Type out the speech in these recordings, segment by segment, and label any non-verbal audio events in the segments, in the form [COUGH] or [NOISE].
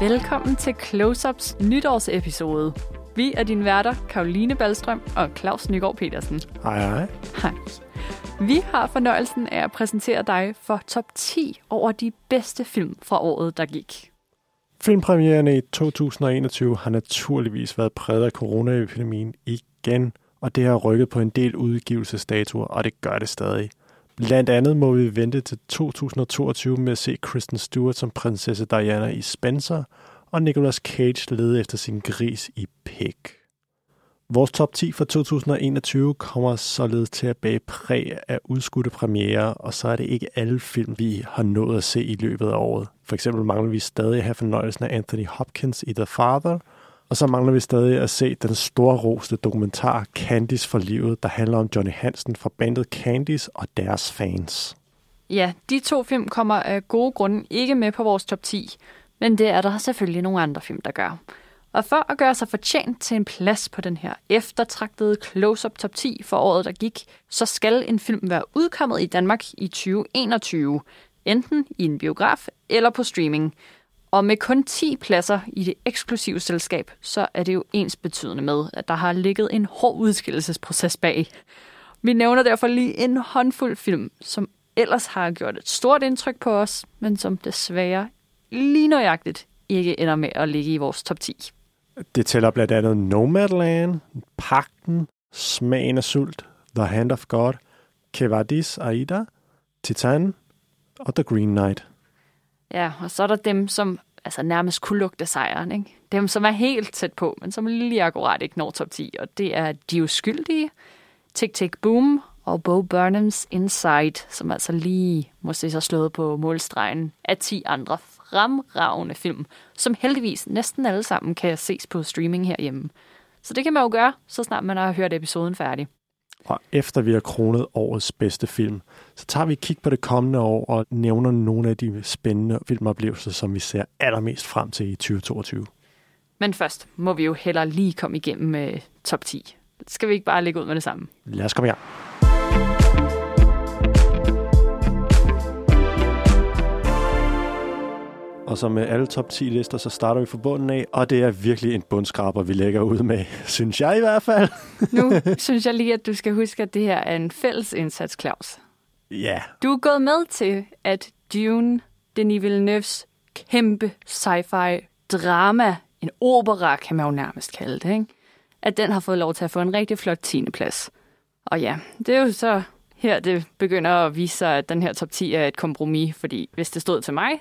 Velkommen til Close-Ups nytårsepisode. Vi er dine værter, Karoline Ballstrøm og Claus Nygaard Petersen. Hej, hej. Hej. Vi har fornøjelsen af at præsentere dig for top 10 over de bedste film fra året, der gik. Filmpremieren i 2021 har naturligvis været præget af coronaepidemien igen, og det har rykket på en del udgivelsesdatoer, og det gør det stadig. Blandt andet må vi vente til 2022 med at se Kristen Stewart som prinsesse Diana i Spencer, og Nicolas Cage lede efter sin gris i Pig. Vores top 10 for 2021 kommer således til at bage præg af udskudte premiere, og så er det ikke alle film, vi har nået at se i løbet af året. For eksempel mangler vi stadig at have fornøjelsen af Anthony Hopkins i The Father, og så mangler vi stadig at se den store roste dokumentar Candice for livet, der handler om Johnny Hansen fra bandet Candice og deres fans. Ja, de to film kommer af gode grunde ikke med på vores top 10, men det er der selvfølgelig nogle andre film, der gør. Og for at gøre sig fortjent til en plads på den her eftertragtede close-up top 10 for året, der gik, så skal en film være udkommet i Danmark i 2021, enten i en biograf eller på streaming. Og med kun 10 pladser i det eksklusive selskab, så er det jo ens betydende med, at der har ligget en hård udskillelsesproces bag. Vi nævner derfor lige en håndfuld film, som ellers har gjort et stort indtryk på os, men som desværre lige nøjagtigt ikke ender med at ligge i vores top 10. Det tæller blandt andet Nomadland, Pakten, Smagen af sult, The Hand of God, Kevadis Aida, Titan og The Green Knight. Ja, og så er der dem, som altså nærmest kunne lugte sejren. Ikke? Dem, som er helt tæt på, men som lige akkurat ikke når top 10. Og det er De Uskyldige, Tick Tick Boom og Bo Burnhams Inside, som altså lige må se sig slået på målstregen af 10 andre fremragende film, som heldigvis næsten alle sammen kan ses på streaming herhjemme. Så det kan man jo gøre, så snart man har hørt episoden færdig. Og efter vi har kronet årets bedste film, så tager vi et kig på det kommende år og nævner nogle af de spændende filmoplevelser, som vi ser allermest frem til i 2022. Men først må vi jo heller lige komme igennem med top 10. Skal vi ikke bare lægge ud med det samme? Lad os komme i gang. Og som med alle top 10 lister, så starter vi fra bunden af, og det er virkelig en bundskraber, vi lægger ud med, [LAUGHS] synes jeg i hvert fald. [LAUGHS] nu synes jeg lige, at du skal huske, at det her er en fælles indsats, Claus. Ja. Du er gået med til, at Dune, Denis Villeneuve's kæmpe sci-fi drama, en opera, kan man jo nærmest kalde det, ikke? at den har fået lov til at få en rigtig flot 10. plads. Og ja, det er jo så her, det begynder at vise sig, at den her top 10 er et kompromis, fordi hvis det stod til mig,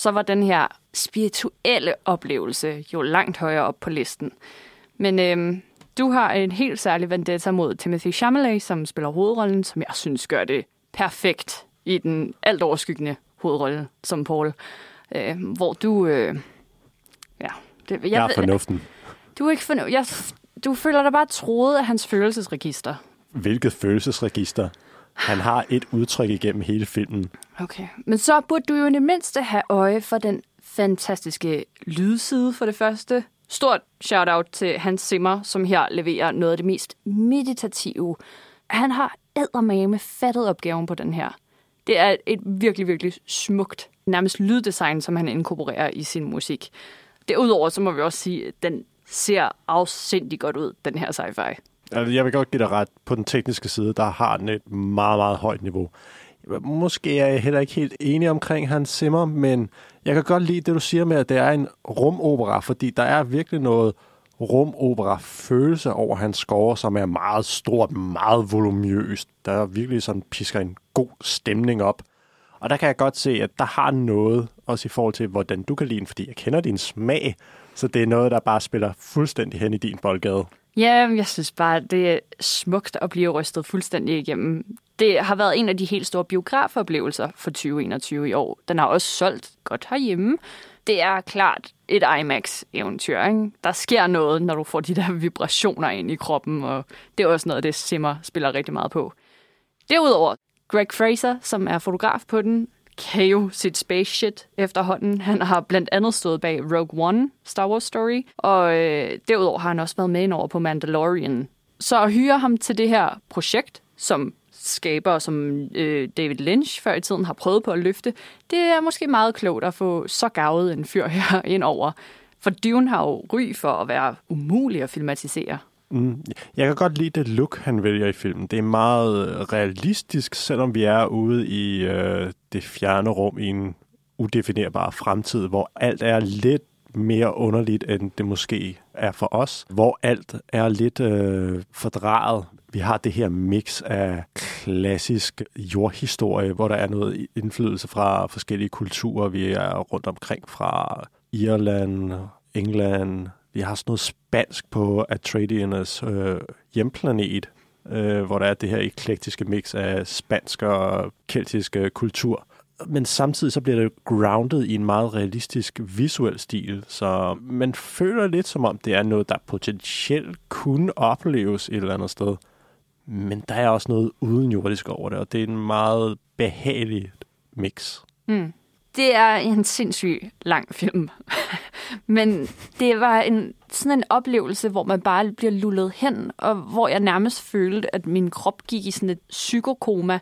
så var den her spirituelle oplevelse jo langt højere op på listen. Men øhm, du har en helt særlig vendetta mod Timothy Chalamet, som spiller hovedrollen, som jeg synes gør det perfekt i den alt overskyggende hovedrolle som Paul. Øh, hvor du... Øh, ja, det, jeg, jeg er fornuften. Du er ikke fornuften. Jeg, du føler dig bare troet af hans følelsesregister. Hvilket følelsesregister? Han har et udtryk igennem hele filmen. Okay, men så burde du jo i det mindste have øje for den fantastiske lydside for det første. Stort shout-out til Hans Zimmer, som her leverer noget af det mest meditative. Han har eddermame fattet opgaven på den her. Det er et virkelig, virkelig smukt, nærmest lyddesign, som han inkorporerer i sin musik. Derudover så må vi også sige, at den ser afsindig godt ud, den her sci-fi. Altså, jeg vil godt give dig ret. På den tekniske side, der har den et meget, meget højt niveau. Måske er jeg heller ikke helt enig omkring Hans Zimmer, men jeg kan godt lide det, du siger med, at det er en rumopera, fordi der er virkelig noget rumopera-følelse over hans score, som er meget stort, meget volumøst. Der er virkelig sådan pisker en god stemning op. Og der kan jeg godt se, at der har noget, også i forhold til, hvordan du kan lide den, fordi jeg kender din smag, så det er noget, der bare spiller fuldstændig hen i din boldgade. Ja, jeg synes bare, det er smukt at blive rystet fuldstændig igennem. Det har været en af de helt store biografoplevelser for 2021 i år. Den har også solgt godt herhjemme. Det er klart et IMAX-eventyr. Ikke? Der sker noget, når du får de der vibrationer ind i kroppen, og det er også noget, det Simmer spiller rigtig meget på. Derudover, Greg Fraser, som er fotograf på den, kan jo sit space shit efterhånden. Han har blandt andet stået bag Rogue One, Star Wars Story, og øh, derudover har han også været med ind over på Mandalorian. Så at hyre ham til det her projekt, som skabere som øh, David Lynch før i tiden har prøvet på at løfte, det er måske meget klogt at få så gavet en fyr her ind over. For Dune har jo ry for at være umulig at filmatisere. Mm. Jeg kan godt lide det look, han vælger i filmen. Det er meget øh, realistisk, selvom vi er ude i øh, det fjerne rum i en udefinerbar fremtid, hvor alt er lidt mere underligt, end det måske er for os. Hvor alt er lidt øh, fordrejet. Vi har det her mix af klassisk jordhistorie, hvor der er noget indflydelse fra forskellige kulturer. Vi er rundt omkring fra Irland, England. Vi har sådan noget spansk på Atreides øh, hjemplanet, øh, hvor der er det her eklektiske mix af spansk og keltisk øh, kultur men samtidig så bliver det grounded i en meget realistisk visuel stil, så man føler lidt som om, det er noget, der potentielt kunne opleves et eller andet sted. Men der er også noget udenjordisk over det, og det er en meget behagelig mix. Mm. Det er en sindssyg lang film. [LAUGHS] Men det var en, sådan en oplevelse, hvor man bare bliver lullet hen, og hvor jeg nærmest følte, at min krop gik i sådan et psykokoma,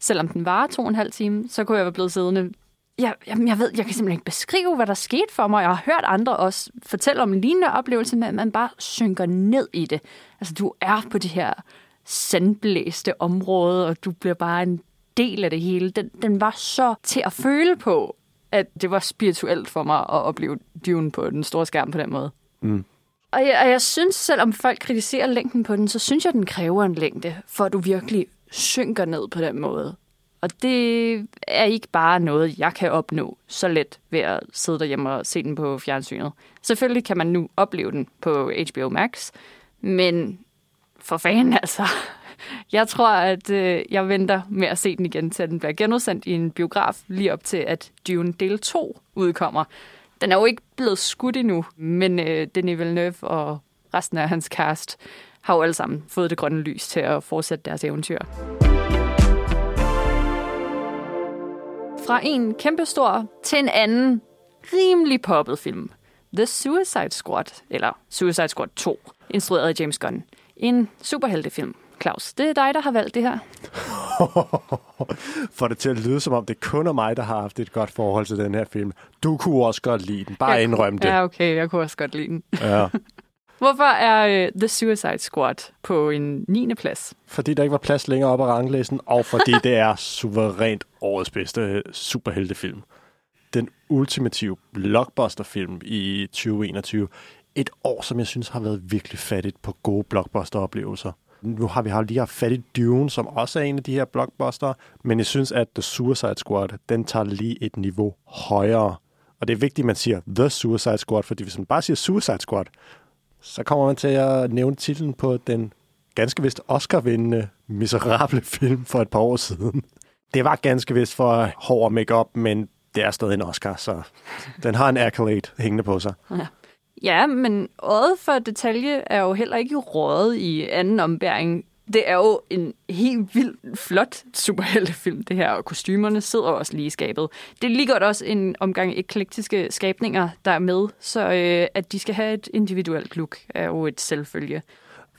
selvom den var to og en halv time, så kunne jeg være blevet siddende. Jeg, jeg, jeg ved, jeg kan simpelthen ikke beskrive, hvad der skete for mig. Jeg har hørt andre også fortælle om en lignende oplevelse, men man bare synker ned i det. Altså, du er på det her sandblæste område, og du bliver bare en del af det hele. Den, den var så til at føle på, at det var spirituelt for mig at opleve Dune på den store skærm på den måde. Mm. Og jeg, og jeg synes, selvom folk kritiserer længden på den, så synes jeg, den kræver en længde, for at du virkelig synker ned på den måde. Og det er ikke bare noget, jeg kan opnå så let ved at sidde derhjemme og se den på fjernsynet. Selvfølgelig kan man nu opleve den på HBO Max, men for fanden altså. Jeg tror, at øh, jeg venter med at se den igen, til den bliver genudsendt i en biograf lige op til, at Dune del 2 udkommer. Den er jo ikke blevet skudt endnu, men øh, Denis Villeneuve og resten af hans cast har jo alle sammen fået det grønne lys til at fortsætte deres eventyr. Fra en kæmpestor til en anden rimelig poppet film. The Suicide Squad, eller Suicide Squad 2, instrueret af James Gunn. En superheltefilm. Claus, det er dig, der har valgt det her. [LAUGHS] For det til at lyde, som om det kun er mig, der har haft et godt forhold til den her film. Du kunne også godt lide den. Bare jeg indrøm det. Ja, okay, jeg kunne også godt lide den. Ja. [LAUGHS] Hvorfor er uh, The Suicide Squad på en 9. plads? Fordi der ikke var plads længere op ad ranglisten, og fordi det er [LAUGHS] suverænt årets bedste øh, superheltefilm. Den ultimative blockbusterfilm i 2021. Et år, som jeg synes har været virkelig fattigt på gode blockbuster-oplevelser. Nu har vi har lige haft fat i Dune, som også er en af de her blockbuster, men jeg synes, at The Suicide Squad, den tager lige et niveau højere. Og det er vigtigt, at man siger The Suicide Squad, fordi hvis man bare siger Suicide Squad, så kommer man til at nævne titlen på den ganske vist Oscar-vindende miserable [LAUGHS] film for et par år siden. Det var ganske vist for hård makeup, men det er stadig en Oscar, så den har en accolade hængende på sig. Ja. Ja, men øjet for detalje er jo heller ikke rådet i anden ombæring. Det er jo en helt vildt flot superheltefilm, det her, og kostymerne sidder også lige i skabet. Det er lige godt også en omgang eklektiske skabninger, der er med, så øh, at de skal have et individuelt look, er jo et selvfølge.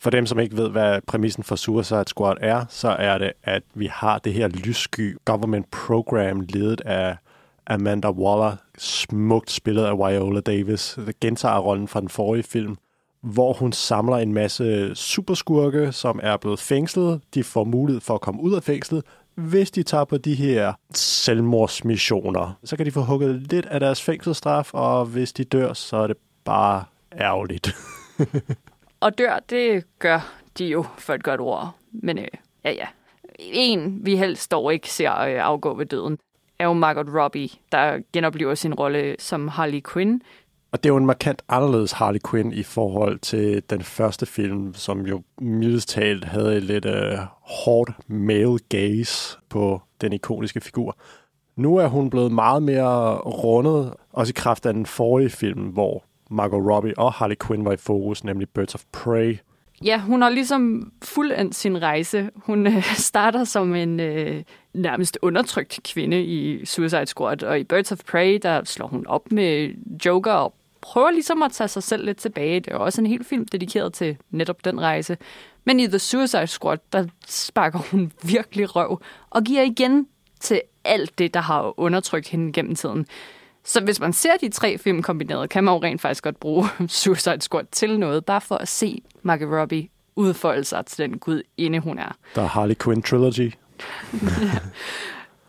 For dem, som ikke ved, hvad præmissen for Suicide Squad er, så er det, at vi har det her lyssky government program ledet af Amanda Waller, smukt spillet af Viola Davis, der gentager rollen fra den forrige film, hvor hun samler en masse superskurke, som er blevet fængslet. De får mulighed for at komme ud af fængslet, hvis de tager på de her selvmordsmissioner. Så kan de få hugget lidt af deres fængselsstraf, og hvis de dør, så er det bare ærgerligt. [LAUGHS] og dør, det gør de jo for et godt ord. Men øh, ja, ja. En, vi helst dog ikke ser øh, afgå ved døden, er jo Margot Robbie, der genoplever sin rolle som Harley Quinn. Og det er jo en markant anderledes Harley Quinn i forhold til den første film, som jo mildest talt havde et lidt uh, hårdt male gaze på den ikoniske figur. Nu er hun blevet meget mere rundet, også i kraft af den forrige film, hvor Margot Robbie og Harley Quinn var i fokus, nemlig Birds of Prey, Ja, hun har ligesom fuldendt sin rejse. Hun øh, [LAUGHS] starter som en øh, nærmest undertrykt kvinde i Suicide Squad, og i Birds of Prey, der slår hun op med Joker og prøver ligesom at tage sig selv lidt tilbage. Det er også en helt film dedikeret til netop den rejse. Men i The Suicide Squad, der sparker hun virkelig røv og giver igen til alt det, der har undertrykt hende gennem tiden. Så hvis man ser de tre film kombineret, kan man jo rent faktisk godt bruge [LAUGHS] Suicide Squad til noget, bare for at se Margot Robbie udfolde sig til den gud inde hun er. Der er Harley Quinn Trilogy. ja. [LAUGHS]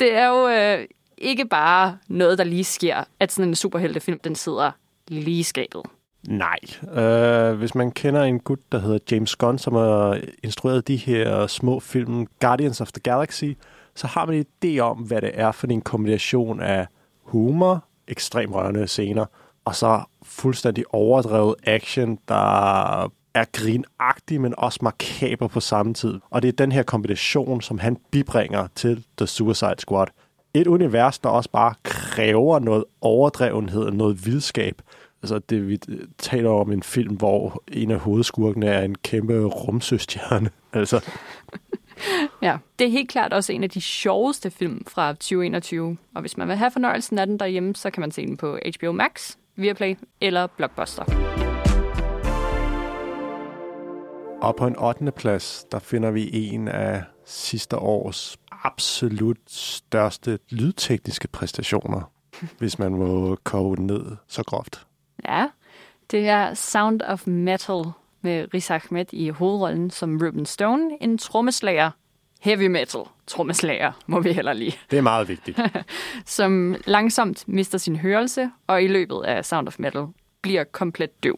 Det er jo øh, ikke bare noget, der lige sker, at sådan en superheltefilm, den sidder lige i skabet. Nej. Uh, hvis man kender en gut, der hedder James Gunn, som har instrueret de her små film Guardians of the Galaxy, så har man en idé om, hvad det er for en kombination af humor, ekstrem rørende scener, og så fuldstændig overdrevet action, der er grinagtig, men også makaber på samme tid. Og det er den her kombination, som han bibringer til The Suicide Squad. Et univers, der også bare kræver noget overdrevenhed, noget vildskab. Altså, det, vi taler om en film, hvor en af hovedskurkene er en kæmpe rumsøstjerne. [LAUGHS] Altså ja, det er helt klart også en af de sjoveste film fra 2021. Og hvis man vil have fornøjelsen af den derhjemme, så kan man se den på HBO Max, Viaplay eller Blockbuster. Og på en 8. plads, der finder vi en af sidste års absolut største lydtekniske præstationer, [LAUGHS] hvis man må koge ned så groft. Ja, det er Sound of Metal med Riz Ahmed i hovedrollen som Ruben Stone, en trommeslager, heavy metal trommeslager, må vi heller lige. Det er meget vigtigt. [LAUGHS] som langsomt mister sin hørelse, og i løbet af Sound of Metal bliver komplet døv.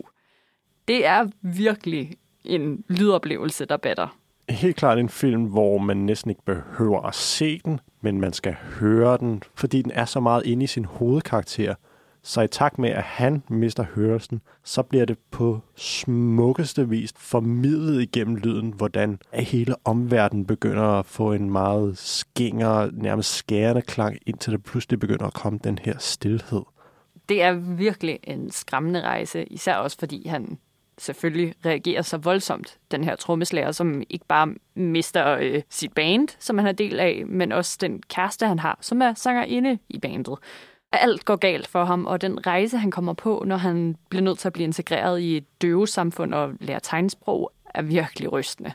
Det er virkelig en lydoplevelse, der batter. Helt klart en film, hvor man næsten ikke behøver at se den, men man skal høre den, fordi den er så meget inde i sin hovedkarakter. Så i takt med, at han mister hørelsen, så bliver det på smukkeste vis formidlet igennem lyden, hvordan hele omverdenen begynder at få en meget skænger, nærmest skærende klang, indtil det pludselig begynder at komme den her stillhed. Det er virkelig en skræmmende rejse, især også fordi han selvfølgelig reagerer så voldsomt, den her trommeslager, som ikke bare mister øh, sit band, som han er del af, men også den kæreste, han har, som er sangerinde i bandet. Alt går galt for ham, og den rejse, han kommer på, når han bliver nødt til at blive integreret i et døvesamfund og lære tegnsprog, er virkelig rystende.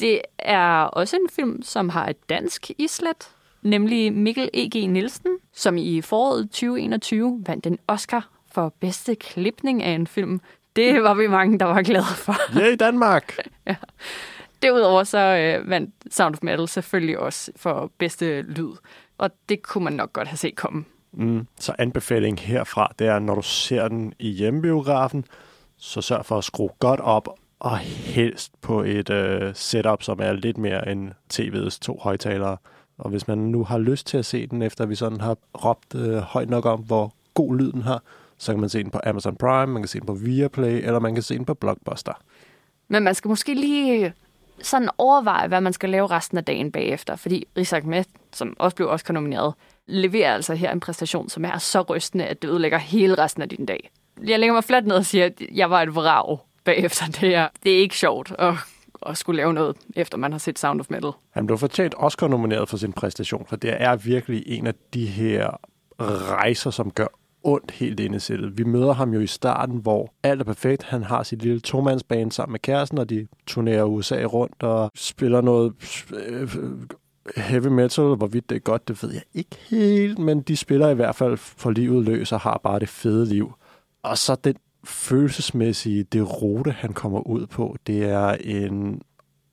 Det er også en film, som har et dansk islet, nemlig Mikkel E.G. Nielsen, som i foråret 2021 vandt en Oscar for bedste klipning af en film det var vi mange, der var glade for. Ja, i Danmark! [LAUGHS] ja. Derudover så øh, vandt Sound of Metal selvfølgelig også for bedste lyd. Og det kunne man nok godt have set komme. Mm. Så anbefaling herfra, det er, når du ser den i hjemmebiografen, så sørg for at skrue godt op, og helst på et øh, setup, som er lidt mere end tv'ets to højtalere. Og hvis man nu har lyst til at se den, efter vi sådan har råbt øh, højt nok om, hvor god lyden har, så kan man se den på Amazon Prime, man kan se den på Viaplay, eller man kan se den på Blockbuster. Men man skal måske lige sådan overveje, hvad man skal lave resten af dagen bagefter, fordi Rizak Med, som også blev også nomineret, leverer altså her en præstation, som er så rystende, at det ødelægger hele resten af din dag. Jeg lægger mig fladt ned og siger, at jeg var et vrag bagefter det her. Det er ikke sjovt at, at skulle lave noget, efter man har set Sound of Metal. Han blev fortjent Oscar-nomineret for sin præstation, for det er virkelig en af de her rejser, som gør ondt helt inde i sættet. Vi møder ham jo i starten, hvor alt er perfekt. Han har sit lille tomandsbane sammen med kæresten, og de turnerer USA rundt og spiller noget øh, heavy metal. Hvorvidt det er godt, det ved jeg ikke helt, men de spiller i hvert fald for livet løs og har bare det fede liv. Og så den følelsesmæssige, det rute, han kommer ud på, det er en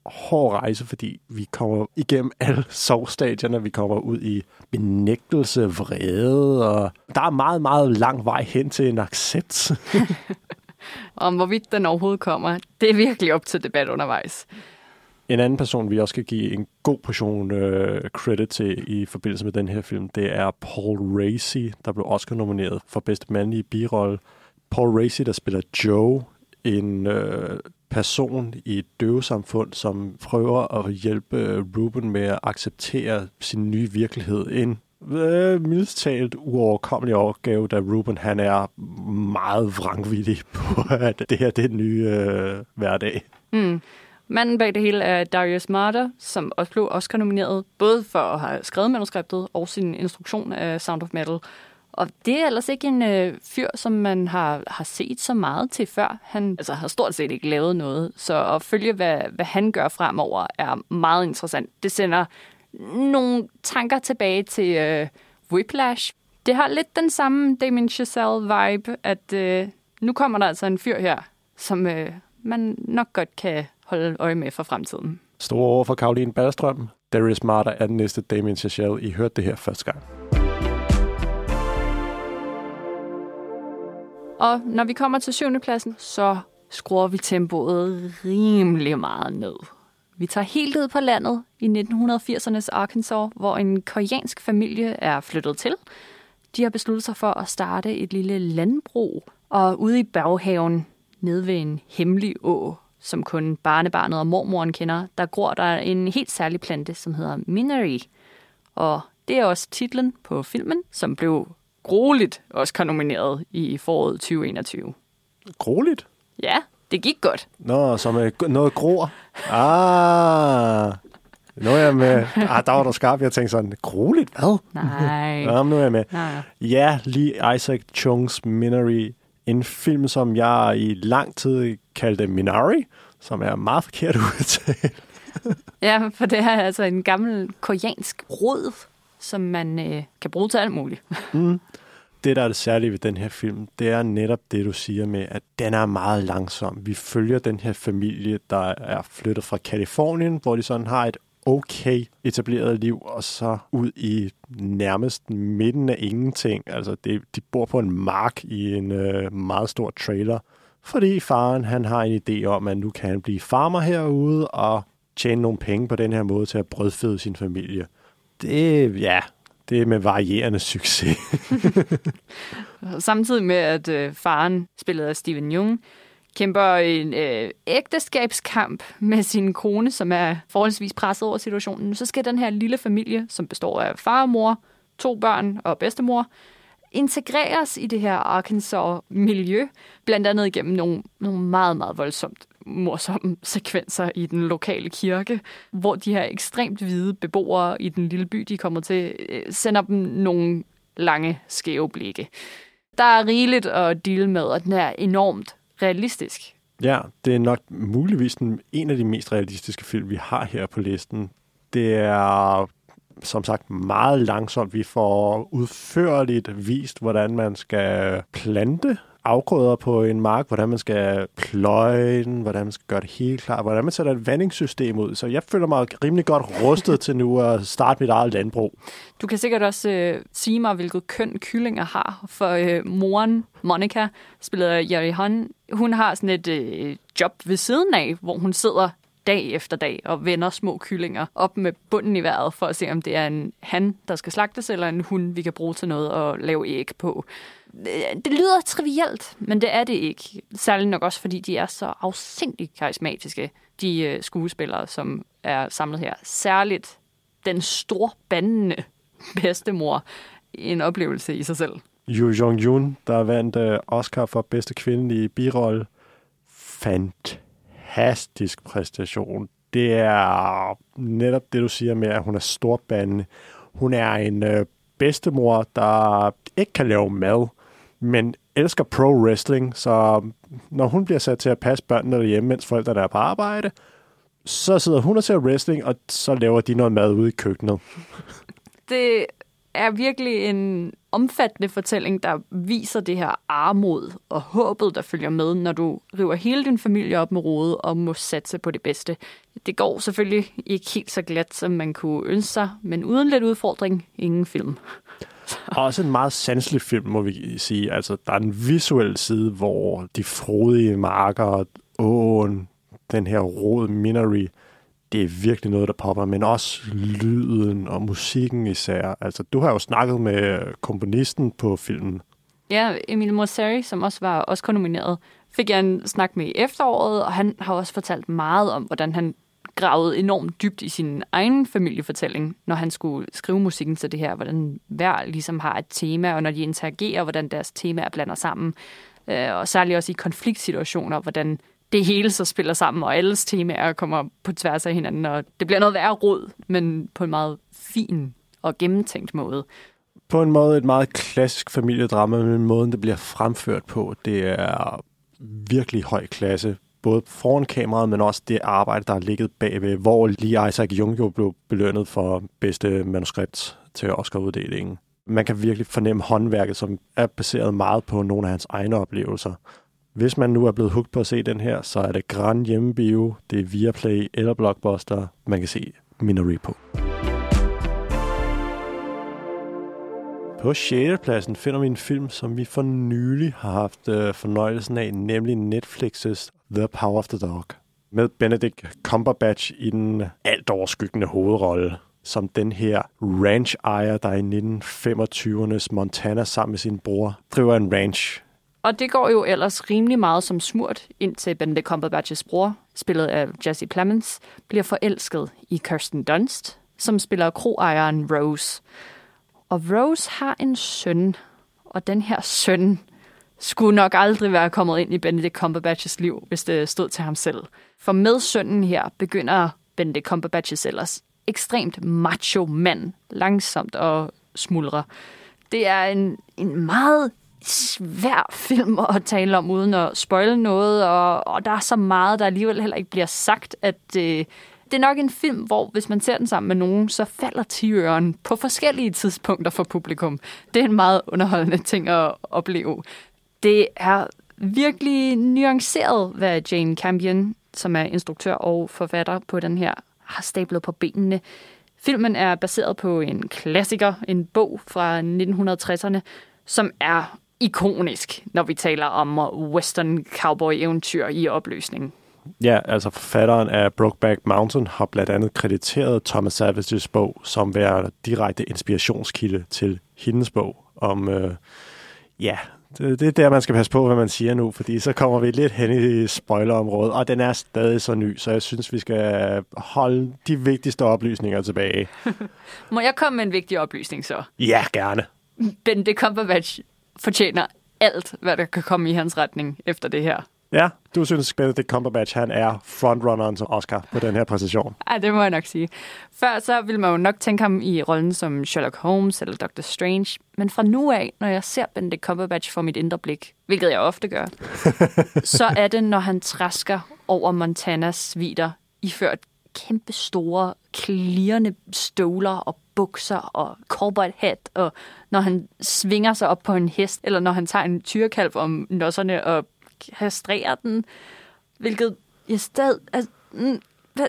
hård rejse, fordi vi kommer igennem [LAUGHS] alle sovstadierne. Vi kommer ud i benægtelse, vrede, og der er meget, meget lang vej hen til en accept. [LAUGHS] Om hvorvidt den overhovedet kommer, det er virkelig op til debat undervejs. En anden person, vi også skal give en god portion øh, credit til i forbindelse med den her film, det er Paul Racy, der blev Oscar nomineret for bedste mandlige birolle. Paul Racy, der spiller Joe, en øh, person i et døvesamfund, som prøver at hjælpe øh, Ruben med at acceptere sin nye virkelighed. En øh, mildest talt uoverkommelig opgave, da Ruben han er meget vrangvillig [LAUGHS] på, at det her det er den nye øh, hverdag. Mm. Manden bag det hele er Darius Marder, som også blev Oscar-nomineret, både for at have skrevet manuskriptet og sin instruktion af Sound of Metal. Og det er ellers ikke en øh, fyr, som man har, har set så meget til før. Han altså, har stort set ikke lavet noget, så at følge, hvad, hvad han gør fremover, er meget interessant. Det sender nogle tanker tilbage til øh, Whiplash. Det har lidt den samme Damien Chazelle-vibe, at øh, nu kommer der altså en fyr her, som øh, man nok godt kan holde øje med for fremtiden. Store over for Karoline Ballstrøm. Darius Marder er den næste Damien Chazelle. I hørte det her første gang. Og når vi kommer til syvende pladsen, så skruer vi tempoet rimelig meget ned. Vi tager helt ud på landet i 1980'ernes Arkansas, hvor en koreansk familie er flyttet til. De har besluttet sig for at starte et lille landbrug, og ude i baghaven, nede ved en hemmelig å, som kun barnebarnet og mormoren kender, der gror der en helt særlig plante, som hedder Minery. Og det er også titlen på filmen, som blev grueligt også nomineret i foråret 2021. Grueligt? Ja, det gik godt. Nå, som øh, noget gror. Ah, nu er jeg med. Ah, der var der skarp. Jeg tænkte sådan, grueligt? Hvad? Nej. Nå, nu er jeg med. Nej. Ja, lige Isaac Chung's Minari. En film, som jeg i lang tid kaldte Minari, som er meget forkert [LAUGHS] udtalt. Ja, for det er altså en gammel koreansk rod, som man øh, kan bruge til alt muligt. det, der er det særlige ved den her film, det er netop det, du siger med, at den er meget langsom. Vi følger den her familie, der er flyttet fra Kalifornien, hvor de sådan har et okay etableret liv, og så ud i nærmest midten af ingenting. Altså, det, de bor på en mark i en øh, meget stor trailer, fordi faren han har en idé om, at nu kan han blive farmer herude og tjene nogle penge på den her måde til at brødføde sin familie. Det, ja, det er med varierende succes. [LAUGHS] Samtidig med, at øh, faren, spillet af Steven Jung, kæmper en øh, ægteskabskamp med sin kone, som er forholdsvis presset over situationen, så skal den her lille familie, som består af far og mor, to børn og bedstemor, integreres i det her Arkansas-miljø, blandt andet igennem nogle, nogle meget, meget voldsomt morsomme sekvenser i den lokale kirke, hvor de her ekstremt hvide beboere i den lille by, de kommer til, øh, sender dem nogle lange, skæve blikke. Der er rigeligt at deal med, og den er enormt realistisk. Ja, det er nok muligvis den, en af de mest realistiske film, vi har her på listen. Det er som sagt meget langsomt. Vi får udførligt vist, hvordan man skal plante afgrøder på en mark, hvordan man skal pløje den, hvordan man skal gøre det helt klart, hvordan man sætter et vandingssystem ud. Så jeg føler mig rimelig godt rustet til nu at starte mit eget landbrug. Du kan sikkert også øh, sige mig, hvilket køn kyllinger har, for øh, moren, Monica, spiller Jerry Han, hun har sådan et øh, job ved siden af, hvor hun sidder dag efter dag og vender små kyllinger op med bunden i vejret for at se, om det er en han, der skal slagtes, eller en hund, vi kan bruge til noget og lave æg på. Øh, det lyder trivielt, men det er det ikke. Særligt nok også, fordi de er så afsindigt karismatiske, de øh, skuespillere, som er samlet her. Særligt den storbandende bedstemor. En oplevelse i sig selv. Yu Jong-jun, der vandt øh, Oscar for bedste kvindelige birolle. Fantastisk præstation. Det er netop det, du siger med, at hun er storbandende. Hun er en øh, bedstemor, der ikke kan lave mad, men elsker pro wrestling, så når hun bliver sat til at passe børnene derhjemme, mens forældrene er på arbejde, så sidder hun og ser wrestling, og så laver de noget mad ude i køkkenet. Det er virkelig en omfattende fortælling, der viser det her armod og håbet, der følger med, når du river hele din familie op med rodet og må satse på det bedste. Det går selvfølgelig ikke helt så glat, som man kunne ønske sig, men uden lidt udfordring, ingen film. [LAUGHS] Også en meget sanselig film, må vi sige. Altså, der er en visuel side, hvor de frodige marker, åen, den her rod minery, det er virkelig noget, der popper, men også lyden og musikken især. Altså, du har jo snakket med komponisten på filmen. Ja, Emil Mosseri, som også var også nomineret, fik jeg en snak med i efteråret, og han har også fortalt meget om, hvordan han gravede enormt dybt i sin egen familiefortælling, når han skulle skrive musikken til det her, hvordan hver ligesom har et tema, og når de interagerer, hvordan deres temaer blander sammen. Øh, og særligt også i konfliktsituationer, hvordan det hele så spiller sammen, og alles temaer kommer på tværs af hinanden, og det bliver noget værre råd, men på en meget fin og gennemtænkt måde. på en måde et meget klassisk familiedrama, men måden, det bliver fremført på, det er virkelig høj klasse. Både foran kameraet, men også det arbejde, der er ligget bagved, hvor lige Isaac Jung jo blev belønnet for bedste manuskript til Oscar-uddelingen. Man kan virkelig fornemme håndværket, som er baseret meget på nogle af hans egne oplevelser. Hvis man nu er blevet hugt på at se den her, så er det Grand Hjemmebio, det er Viaplay eller Blockbuster, man kan se Minari på. På 6. pladsen finder vi en film, som vi for nylig har haft øh, fornøjelsen af, nemlig Netflix's The Power of the Dog. Med Benedict Cumberbatch i den alt overskyggende hovedrolle som den her ranch-ejer, der i 1925'ernes Montana sammen med sin bror driver en ranch. Og det går jo ellers rimelig meget som smurt, indtil Benedict Cumberbatches bror, spillet af Jesse Plemons, bliver forelsket i Kirsten Dunst, som spiller kroejeren Rose. Og Rose har en søn, og den her søn skulle nok aldrig være kommet ind i Benedict Cumberbatches liv, hvis det stod til ham selv. For med sønnen her begynder Benedict Cumberbatches ellers ekstremt macho mand langsomt og smuldre. Det er en, en meget svær film at tale om, uden at spoile noget, og, og der er så meget, der alligevel heller ikke bliver sagt, at øh, det er nok en film, hvor hvis man ser den sammen med nogen, så falder tiøren på forskellige tidspunkter for publikum. Det er en meget underholdende ting at opleve. Det er virkelig nuanceret, hvad Jane Campion, som er instruktør og forfatter på den her, har stablet på benene. Filmen er baseret på en klassiker, en bog fra 1960'erne, som er ikonisk, når vi taler om western cowboy-eventyr i opløsning. Ja, altså forfatteren af Brokeback Mountain har blandt andet krediteret Thomas Savages bog som være direkte inspirationskilde til hendes bog om, øh, ja, det, det er der, man skal passe på, hvad man siger nu, fordi så kommer vi lidt hen i spoilerområdet, og den er stadig så ny, så jeg synes, vi skal holde de vigtigste oplysninger tilbage. [LAUGHS] Må jeg komme med en vigtig oplysning så? Ja, gerne. Benedict Cumberbatch fortjener alt, hvad der kan komme i hans retning efter det her. Ja, du synes Benedict Cumberbatch, han er frontrunneren til Oscar på den her præcision. Ja, det må jeg nok sige. Før så ville man jo nok tænke ham i rollen som Sherlock Holmes eller Dr. Strange. Men fra nu af, når jeg ser Benedict Cumberbatch for mit indre blik, hvilket jeg ofte gør, [LAUGHS] så er det, når han træsker over Montanas vider, iført kæmpe store, klirrende støvler og bukser og cowboy hat, og når han svinger sig op på en hest, eller når han tager en tyrkalv om nosserne og kastrerer den, hvilket i stedet... Altså, mm, hvad?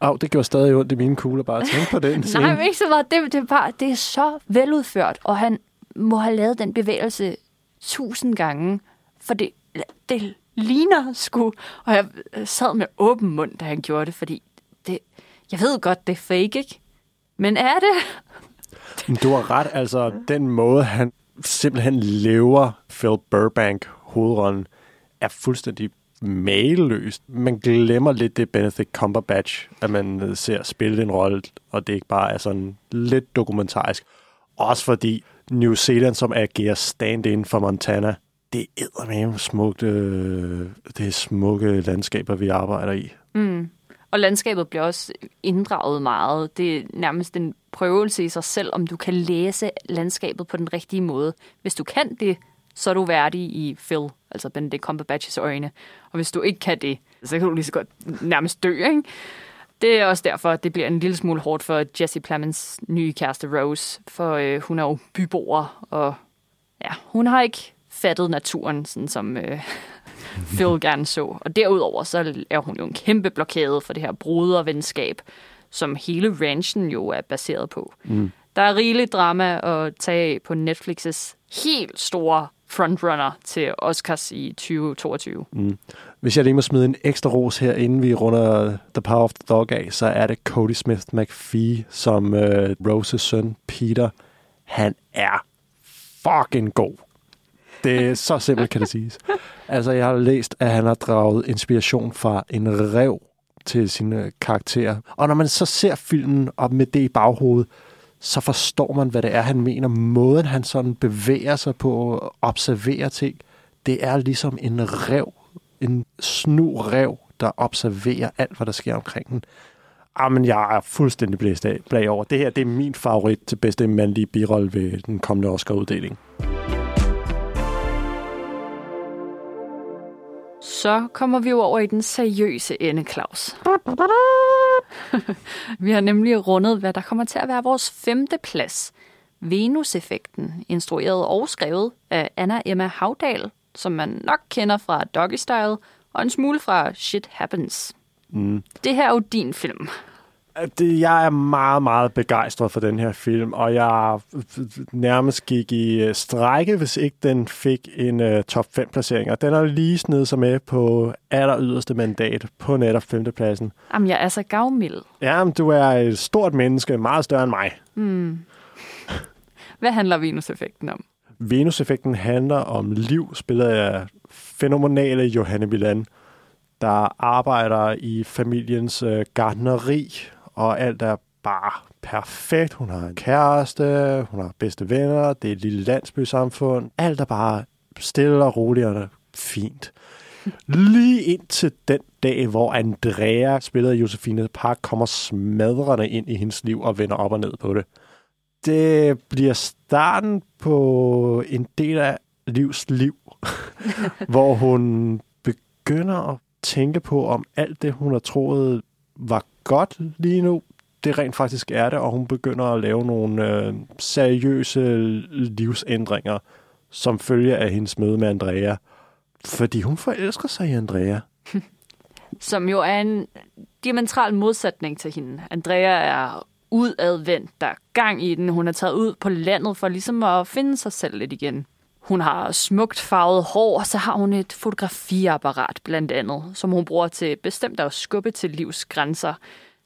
Au, det gjorde stadig ondt i mine kugler bare at tænke på den [LAUGHS] scene. Nej, men ikke så meget. Det, det, er bare, det er så veludført, og han må have lavet den bevægelse tusind gange, for det, det ligner sgu. Og jeg øh, sad med åben mund, da han gjorde det, fordi det, jeg ved godt, det er fake, ikke? Men er det? [LAUGHS] Men du har ret, altså den måde, han simpelthen lever Phil Burbank hovedrollen, er fuldstændig mailløst. Man glemmer lidt det Benedict Cumberbatch, at man ser spille en rolle, og det ikke bare er sådan lidt dokumentarisk. Også fordi New Zealand, som agerer stand-in for Montana, det er med smukt, øh, det er smukke landskaber, vi arbejder i. Mm. Og landskabet bliver også inddraget meget. Det er nærmest en prøvelse i sig selv, om du kan læse landskabet på den rigtige måde. Hvis du kan det, så er du værdig i Phil, altså Benedict Cumberbatches øjne. Og hvis du ikke kan det, så kan du lige så godt nærmest dø, ikke? Det er også derfor, at det bliver en lille smule hårdt for Jesse Plemons nye kæreste Rose, for øh, hun er jo byboer, og ja, hun har ikke fattet naturen, sådan som øh, [LAUGHS] Phil gerne så. Og derudover så er hun jo en kæmpe blokade for det her brodervenskab, som hele ranchen jo er baseret på. Mm. Der er rigeligt drama at tage på Netflix's helt store frontrunner til Oscars i 2022. Mm. Hvis jeg lige må smide en ekstra ros her, inden vi runder The Power of the Dog af, så er det Cody Smith McPhee, som uh, Roses søn Peter. Han er fucking god. Det er så simpelt, kan det siges. Altså, jeg har læst, at han har draget inspiration fra en rev til sine karakterer. Og når man så ser filmen op med det i baghovedet, så forstår man, hvad det er, han mener. Måden, han sådan bevæger sig på at observere ting, det er ligesom en rev, en snu rev, der observerer alt, hvad der sker omkring den. Ah, men jeg er fuldstændig blæst af, blag over. Det her det er min favorit til bedste mandlige birolle ved den kommende Oscar-uddeling. Så kommer vi jo over i den seriøse ende, Claus. [LAUGHS] vi har nemlig rundet, hvad der kommer til at være vores femte plads. Venus-effekten, instrueret og skrevet af Anna Emma Havdal, som man nok kender fra Doggy Style, og en smule fra Shit Happens. Mm. Det her er jo din film. Det, jeg er meget, meget begejstret for den her film, og jeg nærmest gik i øh, strække, hvis ikke den fik en uh, top 5-placering. Og den er lige snedet sig med på aller yderste mandat på netop femtepladsen. Jamen, jeg er så gavmild. Jamen, du er et stort menneske, meget større end mig. Mm. Hvad handler Venus-effekten om? Venus-effekten handler om liv, spillet af fænomenale Johanne Milan, der arbejder i familiens uh, gardneri, og alt er bare perfekt. Hun har en kæreste, hun har bedste venner, det er et lille landsbysamfund. Alt er bare stille og roligt og fint. Lige indtil den dag, hvor Andrea, spillet af Josefine Park, kommer smadrende ind i hendes liv og vender op og ned på det. Det bliver starten på en del af livs liv, [LAUGHS] hvor hun begynder at tænke på, om alt det, hun har troet var godt lige nu, det rent faktisk er det, og hun begynder at lave nogle øh, seriøse livsændringer, som følge af hendes møde med Andrea. Fordi hun forelsker sig i Andrea. [LAUGHS] som jo er en diametral modsætning til hende. Andrea er udadvendt, der er gang i den. Hun er taget ud på landet for ligesom at finde sig selv lidt igen. Hun har smukt farvet hår, og så har hun et fotografiapparat blandt andet, som hun bruger til bestemt at skubbe til livs grænser.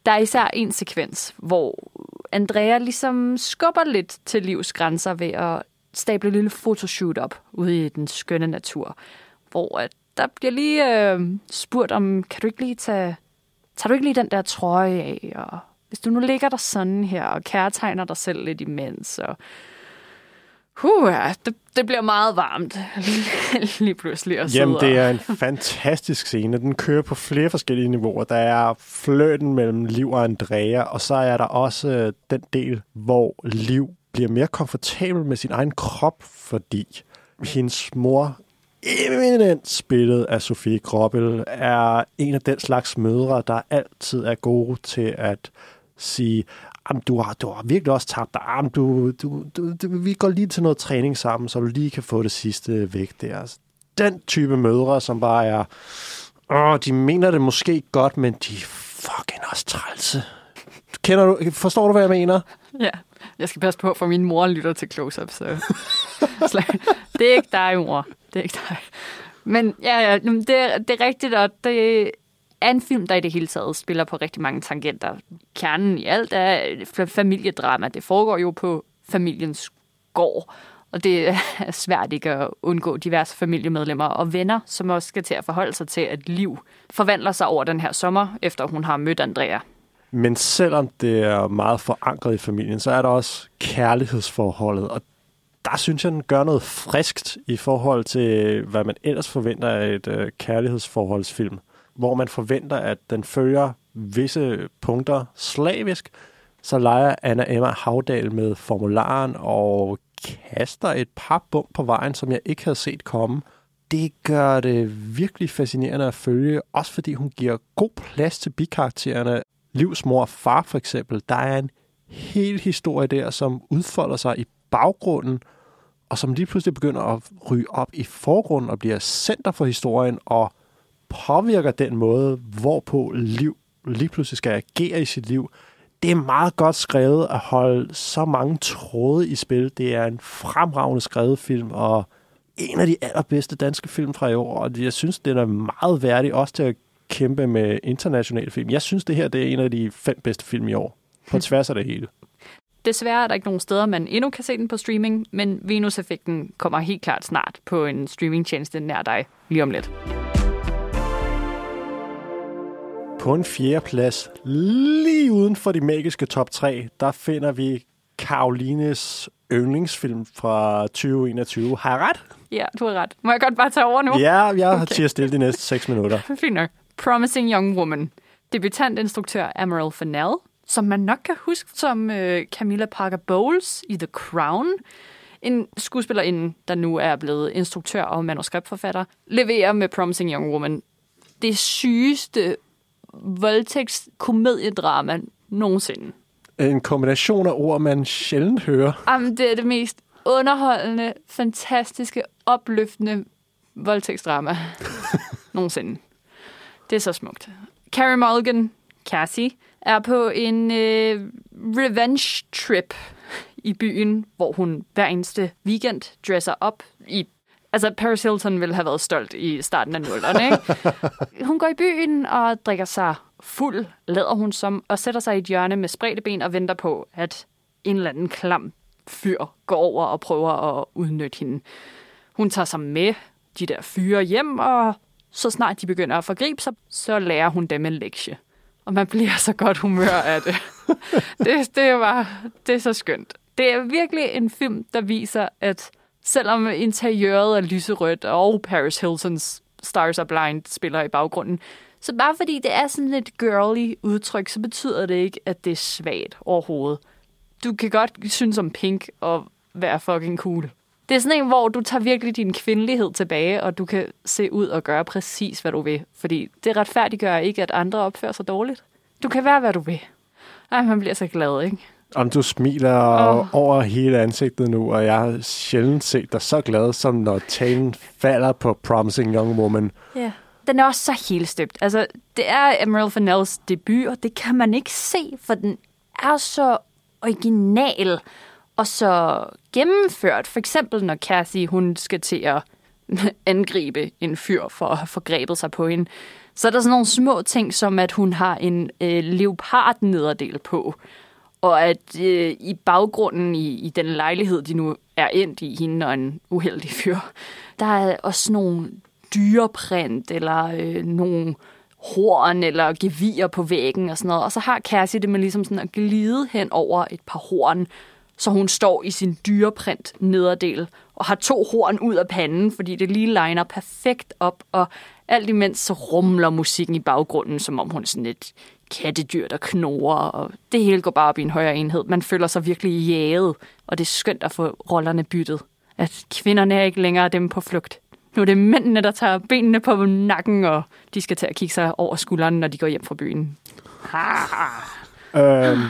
Der er især en sekvens, hvor Andrea ligesom skubber lidt til livs grænser ved at stable et lille fotoshoot op ude i den skønne natur, hvor at der bliver lige øh, spurgt om, kan du ikke lige tage, tager du ikke lige den der trøje af, og hvis du nu ligger der sådan her, og kærtegner dig selv lidt imens, og Huh, det, det bliver meget varmt [LAUGHS] lige pludselig at Jamen, det er en fantastisk scene. Den kører på flere forskellige niveauer. Der er fløten mellem Liv og Andrea, og så er der også øh, den del, hvor Liv bliver mere komfortabel med sin egen krop, fordi hendes mor eminent spillet af Sofie Kroppel er en af den slags mødre, der altid er gode til at sige, Jamen, du har, du har virkelig også tabt dig. Jamen, du, du, du, du, vi går lige til noget træning sammen, så du lige kan få det sidste væk der. Altså, den type mødre, som bare er... Åh, de mener det måske godt, men de er fucking også trælse. Kender du, forstår du, hvad jeg mener? Ja, jeg skal passe på, for min mor lytter til close-up, [LAUGHS] så... det er ikke dig, mor. Det er ikke dig. Men ja, ja det, det er rigtigt, og det, er en film, der i det hele taget spiller på rigtig mange tangenter. Kernen i alt er familiedrama. Det foregår jo på familiens gård, og det er svært ikke at undgå diverse familiemedlemmer og venner, som også skal til at forholde sig til, at liv forvandler sig over den her sommer, efter hun har mødt Andrea. Men selvom det er meget forankret i familien, så er der også kærlighedsforholdet, og der synes jeg, den gør noget friskt i forhold til, hvad man ellers forventer af et øh, kærlighedsforholdsfilm hvor man forventer, at den følger visse punkter slavisk, så leger Anna Emma Havdal med formularen og kaster et par bump på vejen, som jeg ikke havde set komme. Det gør det virkelig fascinerende at følge, også fordi hun giver god plads til bikaraktererne. Livs mor og far for eksempel, der er en hel historie der, som udfolder sig i baggrunden, og som lige pludselig begynder at ryge op i forgrunden og bliver center for historien, og påvirker den måde, hvorpå liv lige pludselig skal agere i sit liv. Det er meget godt skrevet at holde så mange tråde i spil. Det er en fremragende skrevet film, og en af de allerbedste danske film fra i år, og jeg synes, den er meget værdig også til at kæmpe med internationale film. Jeg synes, det her det er en af de fem bedste film i år, på [LAUGHS] tværs af det hele. Desværre er der ikke nogen steder, man endnu kan se den på streaming, men Venus-effekten kommer helt klart snart på en streamingtjeneste nær dig lige om lidt. På en fjerde plads, lige uden for de magiske top 3, der finder vi Karolines yndlingsfilm fra 2021. Har jeg ret? Ja, du har ret. Må jeg godt bare tage over nu? Ja, jeg har okay. stille de næste 6 minutter. [LAUGHS] Fint nok. Promising Young Woman. debutantinstruktør Emerald Fennell, som man nok kan huske som øh, Camilla Parker Bowles i The Crown. En skuespillerinde, der nu er blevet instruktør og manuskriptforfatter, leverer med Promising Young Woman det sygeste voldtægtskomediedrama nogensinde. En kombination af ord, man sjældent hører. Jamen, det er det mest underholdende, fantastiske, opløftende voldtægtsdrama [LAUGHS] nogensinde. Det er så smukt. Carrie Mulligan, Cassie, er på en øh, revenge trip i byen, hvor hun hver eneste weekend dresser op i... Altså, Paris Hilton ville have været stolt i starten af nullerne, ikke? [LAUGHS] Hun går i byen og drikker sig fuld, lader hun som, og sætter sig i et hjørne med spredte ben og venter på, at en eller anden klam fyr går over og prøver at udnytte hende. Hun tager sig med de der fyre hjem, og så snart de begynder at forgribe sig, så lærer hun dem en lektie. Og man bliver så godt humør af det. [LAUGHS] det, det, var, det er så skønt. Det er virkelig en film, der viser, at selvom interiøret er lyserødt, og Paris Hiltons Stars Are Blind spiller i baggrunden, så bare fordi det er sådan lidt girly udtryk, så betyder det ikke, at det er svagt overhovedet. Du kan godt synes om pink og være fucking cool. Det er sådan en, hvor du tager virkelig din kvindelighed tilbage, og du kan se ud og gøre præcis, hvad du vil. Fordi det retfærdiggør ikke, at andre opfører sig dårligt. Du kan være, hvad du vil. Ej, man bliver så glad, ikke? Om du smiler oh. over hele ansigtet nu, og jeg har sjældent set dig så glad, som når talen falder på Promising Young Woman. Ja. Yeah. Den er også så helt støbt. Altså, det er Emerald Fennells debut, og det kan man ikke se, for den er så original og så gennemført. For eksempel, når Cassie hun skal til at [LAUGHS] angribe en fyr for at have forgrebet sig på hende, så er der sådan nogle små ting, som at hun har en øh, leopard-nederdel på, og at øh, i baggrunden i, i den lejlighed, de nu er endt i, hende og en uheldig fyr, der er også nogle dyreprint, eller øh, nogle horn eller gevier på væggen og sådan noget. Og så har Cassie det med ligesom sådan at glide hen over et par horn, så hun står i sin dyreprint nederdel og har to horn ud af panden, fordi det lige liner perfekt op, og alt imens så rumler musikken i baggrunden, som om hun er sådan et kattedyr, der knorer, og det hele går bare op i en højere enhed. Man føler sig virkelig jaget, og det er skønt at få rollerne byttet. At kvinderne er ikke længere dem på flugt. Nu er det mændene, der tager benene på nakken, og de skal til at kigge sig over skulderen, når de går hjem fra byen. øhm,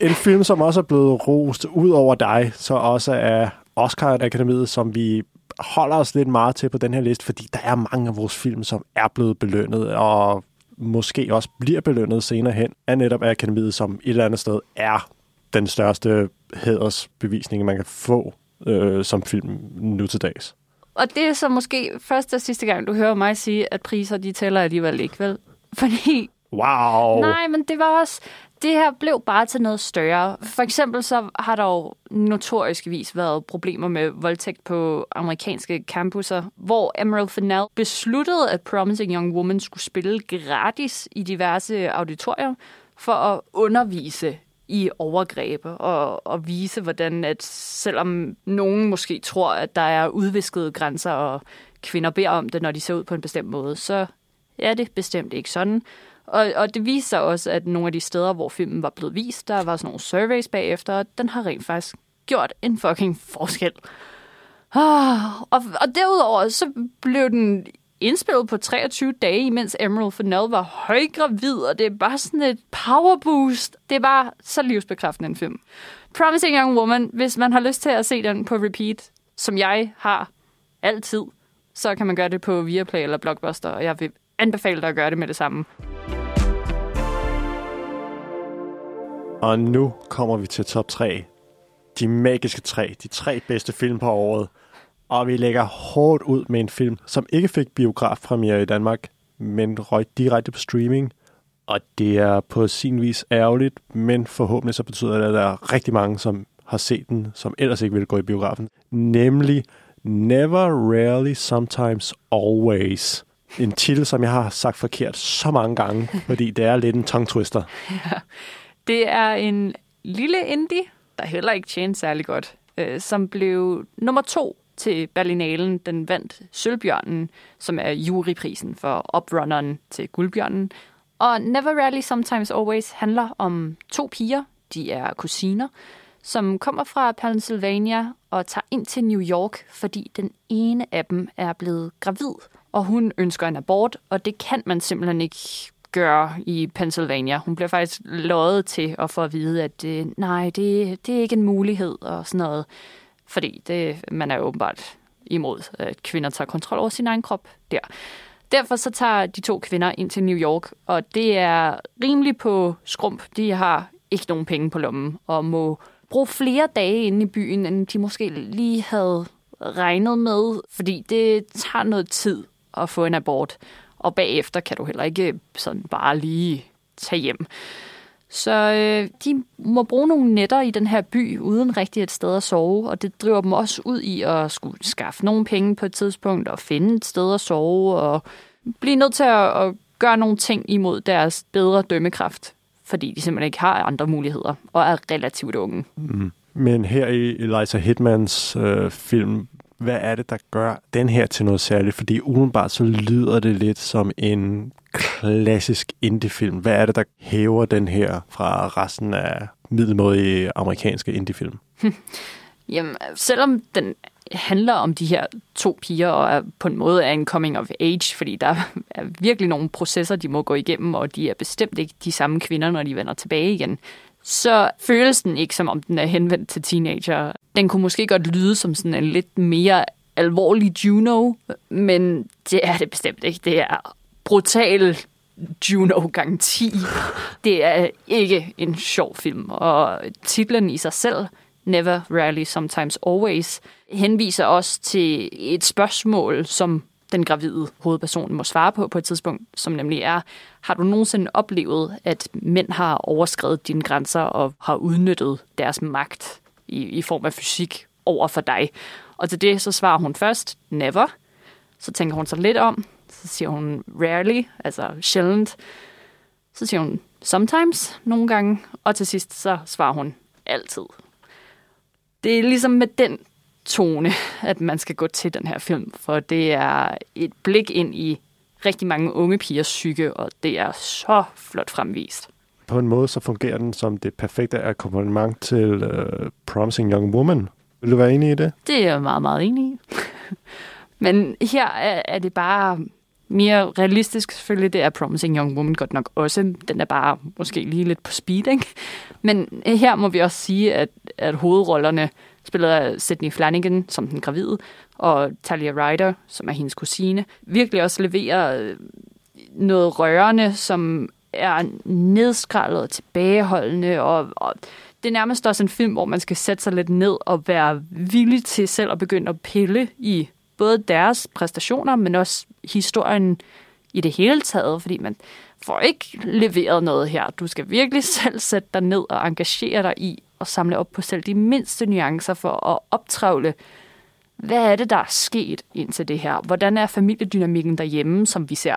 en film, som også er blevet rost ud over dig, så også er Oscar Akademiet, som vi holder os lidt meget til på den her liste, fordi der er mange af vores film, som er blevet belønnet, og måske også bliver belønnet senere hen af netop Akademiet, som et eller andet sted er den største hædersbevisning, man kan få øh, som film nu til dags. Og det er så måske første og sidste gang, du hører mig sige, at priser, de tæller alligevel ikke, vel? Fordi... Wow! Nej, men det var også... Det her blev bare til noget større. For eksempel så har der jo notorisk vis været problemer med voldtægt på amerikanske campuser, hvor Emerald Fennell besluttede, at Promising Young Woman skulle spille gratis i diverse auditorier for at undervise i overgreb og, og vise, hvordan at selvom nogen måske tror, at der er udviskede grænser, og kvinder beder om det, når de ser ud på en bestemt måde, så er det bestemt ikke sådan. Og, og det viser sig også, at nogle af de steder, hvor filmen var blevet vist, der var sådan nogle surveys bagefter, og den har rent faktisk gjort en fucking forskel. Ah, og, og derudover så blev den indspillet på 23 dage, mens Emerald Fennell var højgravid, og det er bare sådan et power boost. Det er bare så livsbekræftende en film. Promising Young Woman, hvis man har lyst til at se den på repeat, som jeg har altid, så kan man gøre det på Viaplay eller Blockbuster, og jeg vil anbefale dig at gøre det med det samme. Og nu kommer vi til top 3. De magiske tre. De tre bedste film på året. Og vi lægger hårdt ud med en film, som ikke fik biografpremiere i Danmark, men røg direkte på streaming. Og det er på sin vis ærgerligt, men forhåbentlig så betyder det, at der er rigtig mange, som har set den, som ellers ikke ville gå i biografen. Nemlig Never, Rarely, Sometimes, Always. En titel, som jeg har sagt forkert så mange gange, fordi det er lidt en tongue twister. [LAUGHS] Ja. Det er en lille indie, der heller ikke tjente særlig godt, øh, som blev nummer to til Berlinalen. Den vandt Sølvbjørnen, som er juryprisen for Uprunneren til Guldbjørnen. Og Never Rarely Sometimes Always handler om to piger, de er kusiner, som kommer fra Pennsylvania og tager ind til New York, fordi den ene af dem er blevet gravid, og hun ønsker en abort, og det kan man simpelthen ikke gøre i Pennsylvania. Hun bliver faktisk løjet til at få at vide, at øh, nej, det, det er ikke en mulighed og sådan noget. Fordi det, man er åbenbart imod, at kvinder tager kontrol over sin egen krop der. Derfor så tager de to kvinder ind til New York, og det er rimelig på skrump. De har ikke nogen penge på lommen og må bruge flere dage inde i byen, end de måske lige havde regnet med, fordi det tager noget tid at få en abort, og bagefter kan du heller ikke øh, sådan bare lige tage hjem. Så øh, de må bruge nogle nætter i den her by, uden rigtig et sted at sove, og det driver dem også ud i at skulle skaffe nogle penge på et tidspunkt, og finde et sted at sove, og blive nødt til at, at gøre nogle ting imod deres bedre dømmekraft, fordi de simpelthen ikke har andre muligheder, og er relativt unge. Mm. Men her i Eliza Hitmans øh, film, hvad er det, der gør den her til noget særligt? Fordi udenbart så lyder det lidt som en klassisk indiefilm. Hvad er det, der hæver den her fra resten af middelmådige amerikanske indiefilm? [LAUGHS] Jamen, selvom den handler om de her to piger, og er på en måde er en coming of age, fordi der [LAUGHS] er virkelig nogle processer, de må gå igennem, og de er bestemt ikke de samme kvinder, når de vender tilbage igen, så føles den ikke, som om den er henvendt til teenager. Den kunne måske godt lyde som sådan en lidt mere alvorlig Juno, men det er det bestemt ikke. Det er brutal Juno gang 10. Det er ikke en sjov film, og titlen i sig selv, Never, Rarely, Sometimes, Always, henviser også til et spørgsmål, som den gravide hovedperson må svare på på et tidspunkt, som nemlig er, har du nogensinde oplevet, at mænd har overskrevet dine grænser og har udnyttet deres magt i, i form af fysik over for dig? Og til det så svarer hun først, never. Så tænker hun sig lidt om, så siger hun rarely, altså sjældent. Så siger hun sometimes, nogle gange. Og til sidst så svarer hun altid. Det er ligesom med den tone, at man skal gå til den her film, for det er et blik ind i rigtig mange unge pigers psyke, og det er så flot fremvist. På en måde så fungerer den som det perfekte akkompagnement til uh, Promising Young Woman. Vil du være enig i det? Det er jeg meget, meget enig i. [LAUGHS] Men her er, er det bare mere realistisk selvfølgelig. Det er Promising Young Woman godt nok også. Den er bare måske lige lidt på speed, ikke? Men her må vi også sige, at, at hovedrollerne spillet af Sydney Flanagan som den gravide, og Talia Ryder, som er hendes kusine, virkelig også leverer øh, noget rørende, som er nedskrællet og tilbageholdende, og, og det er nærmest også en film, hvor man skal sætte sig lidt ned og være villig til selv at begynde at pille i både deres præstationer, men også historien i det hele taget, fordi man får ikke leveret noget her. Du skal virkelig [LAUGHS] selv sætte dig ned og engagere dig i at samle op på selv de mindste nuancer for at optravle, hvad er det, der er sket indtil det her? Hvordan er familiedynamikken derhjemme, som vi ser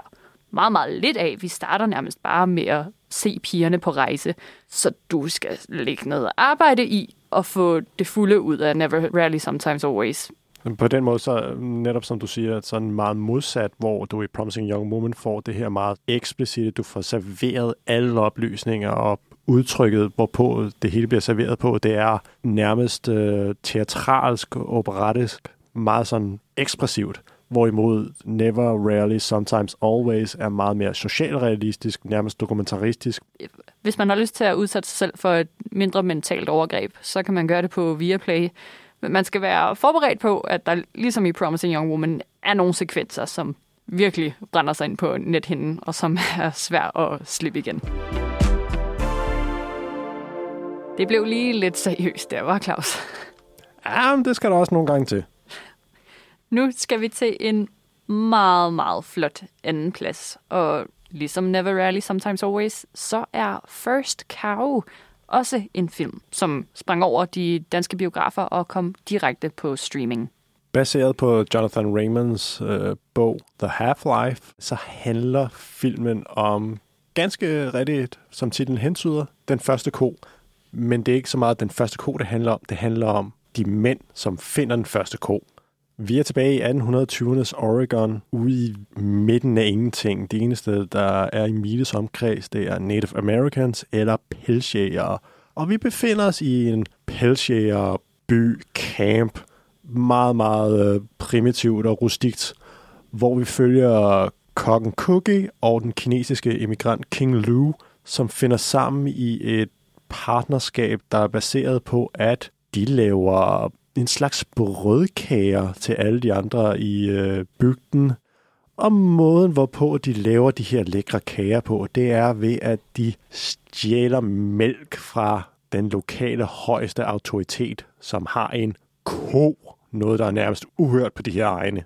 meget, meget lidt af? Vi starter nærmest bare med at se pigerne på rejse, så du skal lægge noget arbejde i og få det fulde ud af Never, Rarely, Sometimes, Always. På den måde, så netop som du siger, sådan meget modsat, hvor du i Promising Young Woman får det her meget eksplicite, du får serveret alle oplysninger og udtrykket, hvorpå det hele bliver serveret på, det er nærmest øh, teatralsk, operatisk, meget sådan ekspressivt. Hvorimod Never, Rarely, Sometimes, Always er meget mere socialrealistisk, nærmest dokumentaristisk. Hvis man har lyst til at udsætte sig selv for et mindre mentalt overgreb, så kan man gøre det på Viaplay. Men man skal være forberedt på, at der ligesom i Promising Young Woman er nogle sekvenser, som virkelig brænder sig ind på nethinden, og som [LAUGHS] er svært at slippe igen. Det blev lige lidt seriøst der, var Claus? Ja, men det skal der også nogle gange til. Nu skal vi til en meget, meget flot anden plads. Og ligesom Never Rarely, Sometimes Always, så er First Cow også en film, som sprang over de danske biografer og kom direkte på streaming. Baseret på Jonathan Raymonds øh, bog The Half-Life, så handler filmen om ganske rigtigt, som titlen hentyder, den første ko. Men det er ikke så meget den første ko, det handler om. Det handler om de mænd, som finder den første ko. Vi er tilbage i 1820'ernes Oregon, ude i midten af ingenting. Det eneste, der er i Miles omkreds, det er Native Americans eller pelsjægere. Og vi befinder os i en pelsjægerby camp. Meget, meget øh, primitivt og rustikt, hvor vi følger kokken Cookie og den kinesiske emigrant King Lu, som finder sammen i et partnerskab, der er baseret på, at de laver en slags brødkager til alle de andre i øh, bygden. Og måden, hvorpå de laver de her lækre kager på, det er ved, at de stjæler mælk fra den lokale højeste autoritet, som har en ko. Noget, der er nærmest uhørt på de her egne.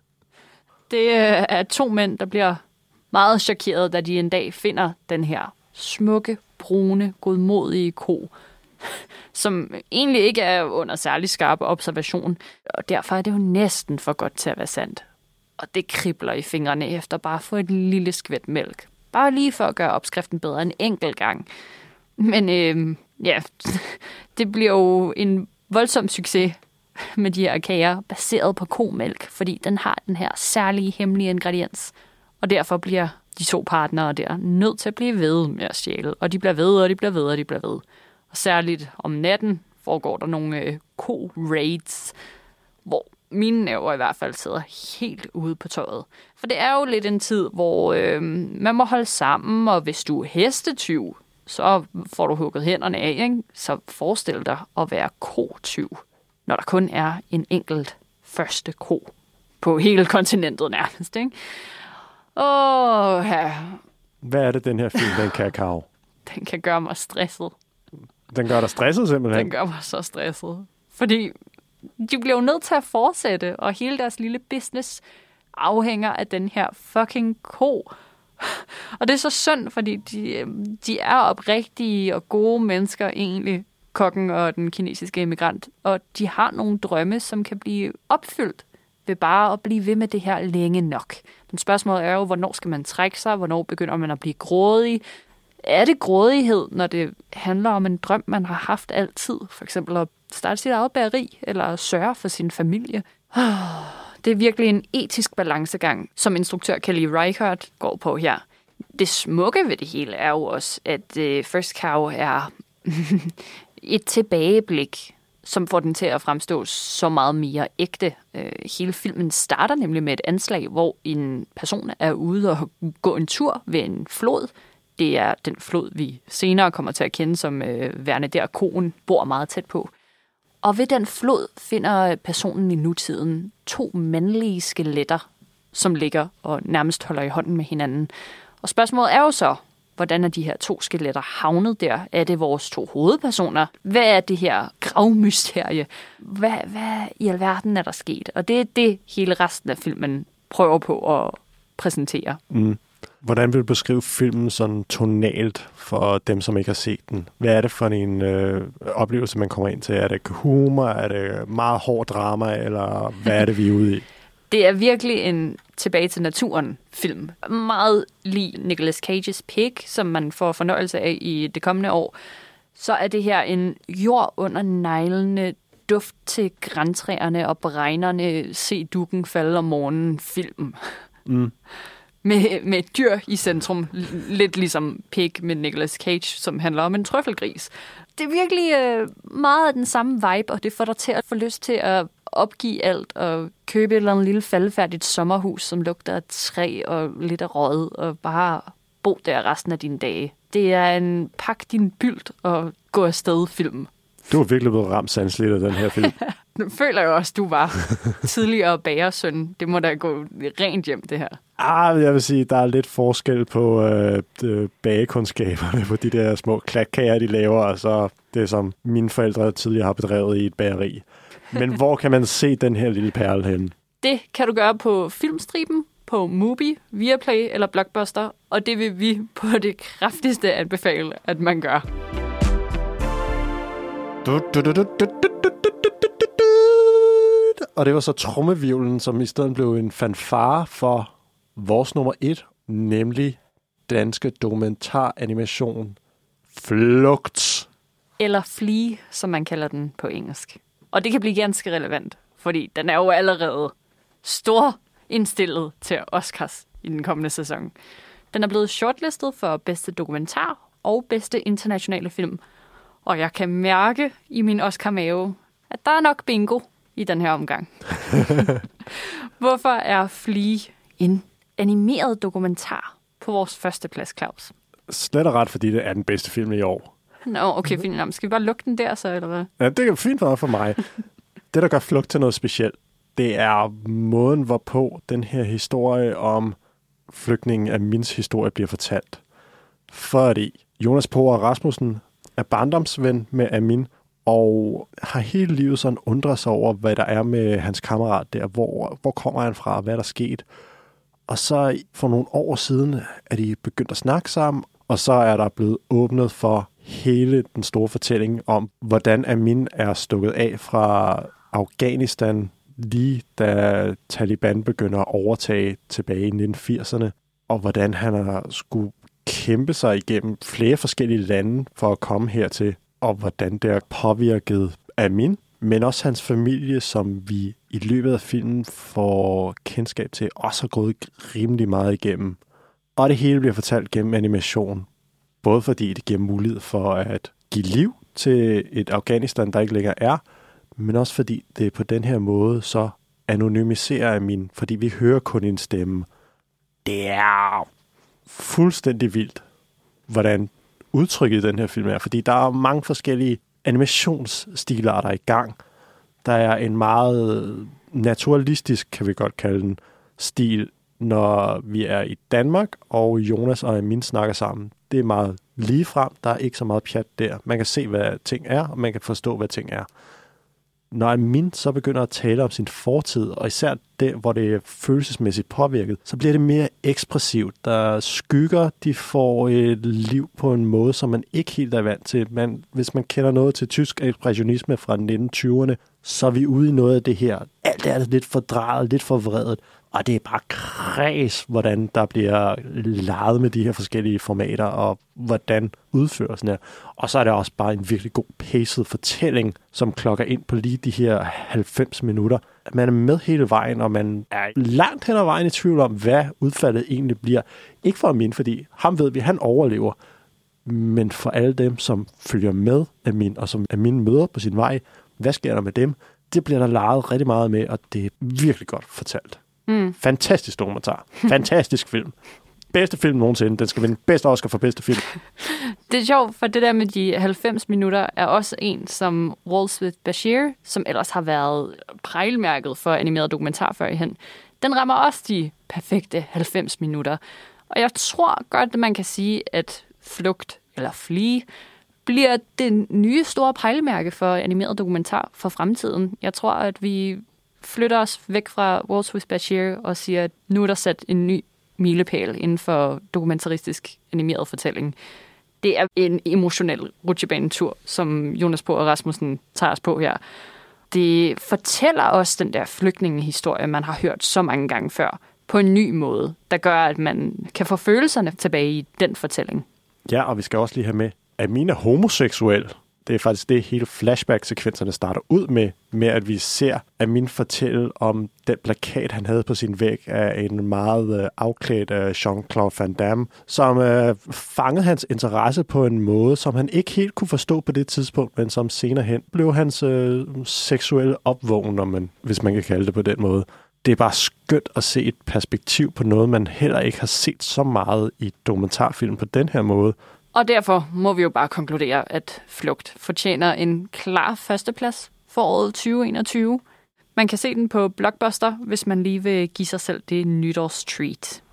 Det øh, er to mænd, der bliver meget chokeret, da de en dag finder den her smukke, brune, godmodige ko, som egentlig ikke er under særlig skarp observation, og derfor er det jo næsten for godt til at være sandt. Og det kribler i fingrene efter bare at få et lille skvæt mælk. Bare lige for at gøre opskriften bedre en enkelt gang. Men øh, ja, [LAUGHS] det bliver jo en voldsom succes med de her kager, baseret på komælk, fordi den har den her særlige hemmelige ingrediens. Og derfor bliver de to partnere der nødt til at blive ved med at stjæle. Og de bliver ved, og de bliver ved, og de bliver ved. Og særligt om natten foregår der nogle øh, co-raids, hvor mine næver i hvert fald sidder helt ude på tøjet. For det er jo lidt en tid, hvor øh, man må holde sammen, og hvis du er hestetyv, så får du hugget hænderne af. Ikke? Så forestil dig at være ko-tyv, når der kun er en enkelt første ko på hele kontinentet nærmest. Ikke? Åh, ja. Hvad er det, den her film, den kan, Karo? [LAUGHS] Den kan gøre mig stresset. Den gør dig stresset simpelthen? Den gør mig så stresset. Fordi de bliver jo nødt til at fortsætte, og hele deres lille business afhænger af den her fucking ko. [LAUGHS] Og det er så synd, fordi de, de er oprigtige og gode mennesker egentlig, kokken og den kinesiske immigrant. Og de har nogle drømme, som kan blive opfyldt ved bare at blive ved med det her længe nok. Men spørgsmålet er jo, hvornår skal man trække sig? Hvornår begynder man at blive grådig? Er det grådighed, når det handler om en drøm, man har haft altid? For eksempel at starte sit eget bageri, eller at sørge for sin familie. [SIGHS] Det er virkelig en etisk balancegang, som instruktør Kelly Reichardt går på her. Det smukke ved det hele er jo også, at øh, First Cow er [LAUGHS] et tilbageblik som får den til at fremstå så meget mere ægte. Øh, hele filmen starter nemlig med et anslag, hvor en person er ude og gå en tur ved en flod. Det er den flod, vi senere kommer til at kende som øh, værende der konen bor meget tæt på. Og ved den flod finder personen i nutiden to mandlige skeletter, som ligger og nærmest holder i hånden med hinanden. Og spørgsmålet er jo så, Hvordan er de her to skeletter havnet der? Er det vores to hovedpersoner? Hvad er det her gravmysterie? Hvad, hvad i alverden er der sket? Og det er det, hele resten af filmen prøver på at præsentere. Mm. Hvordan vil du beskrive filmen sådan tonalt for dem, som ikke har set den? Hvad er det for en øh, oplevelse, man kommer ind til? Er det humor? Er det meget hård drama? Eller hvad er det, vi er ude i? [LAUGHS] Det er virkelig en tilbage til naturen film. Meget lige Nicolas Cages Pig, som man får fornøjelse af i det kommende år. Så er det her en jord under neglene, duft til græntræerne og bregnerne, se dukken falde om morgenen film. Mm. Med, med et dyr i centrum, lidt ligesom Pig med Nicolas Cage, som handler om en trøffelgris. Det er virkelig øh, meget af den samme vibe, og det får dig til at få lyst til at opgive alt og købe et eller andet lille faldefærdigt sommerhus, som lugter af træ og lidt af rød, og bare bo der resten af dine dage. Det er en pak din bylt og gå afsted film. Du har virkelig blevet ramt sandsligt af den her film. [LAUGHS] nu føler jeg også, du var tidligere bagersøn. Det må da gå rent hjem, det her. Ah, jeg vil sige, der er lidt forskel på øh, bagekundskaberne på de der små klatkager, de laver, og så det, som mine forældre tidligere har bedrevet i et bageri. Men hvor kan man se den her lille perle henne? Det kan du gøre på Filmstriben, på Mubi, Viaplay eller Blockbuster, og det vil vi på det kraftigste anbefale, at man gør. Og det var så trommevivlen, som i stedet blev en fanfare for vores nummer et, nemlig danske dokumentaranimation Flugt. Eller Flee, som man kalder den på engelsk. Og det kan blive ganske relevant, fordi den er jo allerede stor indstillet til Oscars i den kommende sæson. Den er blevet shortlistet for bedste dokumentar og bedste internationale film. Og jeg kan mærke i min Oscar-mave, at der er nok bingo i den her omgang. [LAUGHS] Hvorfor er Flea en animeret dokumentar på vores første plads, Claus? Slet og ret, fordi det er den bedste film i år. Nå, okay, fint. Jamen, skal vi bare lukke den der så, eller hvad? Ja, det er fint for mig. [LAUGHS] det, der gør flugt til noget specielt, det er måden, hvorpå den her historie om flygtningen af Mins historie bliver fortalt. Fordi Jonas Poer Rasmussen er barndomsven med Amin, og har hele livet sådan undret sig over, hvad der er med hans kammerat der. Hvor, hvor kommer han fra? Hvad er der sket? Og så for nogle år siden er de begyndt at snakke sammen, og så er der blevet åbnet for hele den store fortælling om, hvordan Amin er stukket af fra Afghanistan lige da Taliban begynder at overtage tilbage i 1980'erne, og hvordan han har skulle kæmpe sig igennem flere forskellige lande for at komme hertil, og hvordan det har påvirket Amin, men også hans familie, som vi i løbet af filmen får kendskab til, også har gået rimelig meget igennem. Og det hele bliver fortalt gennem animation, både fordi det giver mulighed for at give liv til et Afghanistan, der ikke længere er, men også fordi det på den her måde så anonymiserer min fordi vi hører kun en stemme. Det er fuldstændig vildt, hvordan udtrykket i den her film er, fordi der er mange forskellige animationsstilarter i gang. Der er en meget naturalistisk, kan vi godt kalde den, stil, når vi er i Danmark, og Jonas og Amin snakker sammen. Det er meget lige frem. der er ikke så meget pjat der. Man kan se, hvad ting er, og man kan forstå, hvad ting er når Amin så begynder at tale om sin fortid, og især det, hvor det er følelsesmæssigt påvirket, så bliver det mere ekspressivt. Der skygger, de får et liv på en måde, som man ikke helt er vant til. Man, hvis man kender noget til tysk ekspressionisme fra 1920'erne, så er vi ude i noget af det her. Alt er lidt fordrejet, lidt forvredet, og det er bare kreds, hvordan der bliver leget med de her forskellige formater, og hvordan udførelsen er. Og så er det også bare en virkelig god paced fortælling, som klokker ind på lige de her 90 minutter. Man er med hele vejen, og man er langt hen ad vejen i tvivl om, hvad udfaldet egentlig bliver. Ikke for Amin, fordi ham ved vi, han overlever. Men for alle dem, som følger med Amin, og som Amin møder på sin vej, hvad sker der med dem? Det bliver der leget rigtig meget med, og det er virkelig godt fortalt. Mm. Fantastisk dokumentar. Fantastisk film. Bedste film nogensinde. Den skal vinde bedste Oscar for bedste film. [LAUGHS] det er sjovt, for det der med de 90 minutter er også en, som Walls with Bashir, som ellers har været prejlmærket for animeret dokumentar før i hen, den rammer også de perfekte 90 minutter. Og jeg tror godt, at man kan sige, at Flugt eller Flea bliver det nye store pejlemærke for animeret dokumentar for fremtiden. Jeg tror, at vi flytter os væk fra Walls with Bashir og siger, at nu er der sat en ny milepæl inden for dokumentaristisk animeret fortælling. Det er en emotionel rutsjebanetur, som Jonas Bo og Rasmussen tager os på her. Det fortæller os den der flygtningehistorie, man har hørt så mange gange før, på en ny måde, der gør, at man kan få følelserne tilbage i den fortælling. Ja, og vi skal også lige have med, at mine er homoseksuel. Det er faktisk det, hele flashback-sekvenserne starter ud med, med at vi ser Amin fortælle om den plakat, han havde på sin væg af en meget øh, afklædt øh, Jean-Claude Van Damme, som øh, fangede hans interesse på en måde, som han ikke helt kunne forstå på det tidspunkt, men som senere hen blev hans øh, seksuelle opvågen, når man, hvis man kan kalde det på den måde. Det er bare skønt at se et perspektiv på noget, man heller ikke har set så meget i dokumentarfilm på den her måde. Og derfor må vi jo bare konkludere, at Flugt fortjener en klar førsteplads for året 2021. Man kan se den på Blockbuster, hvis man lige vil give sig selv det nytårstreat.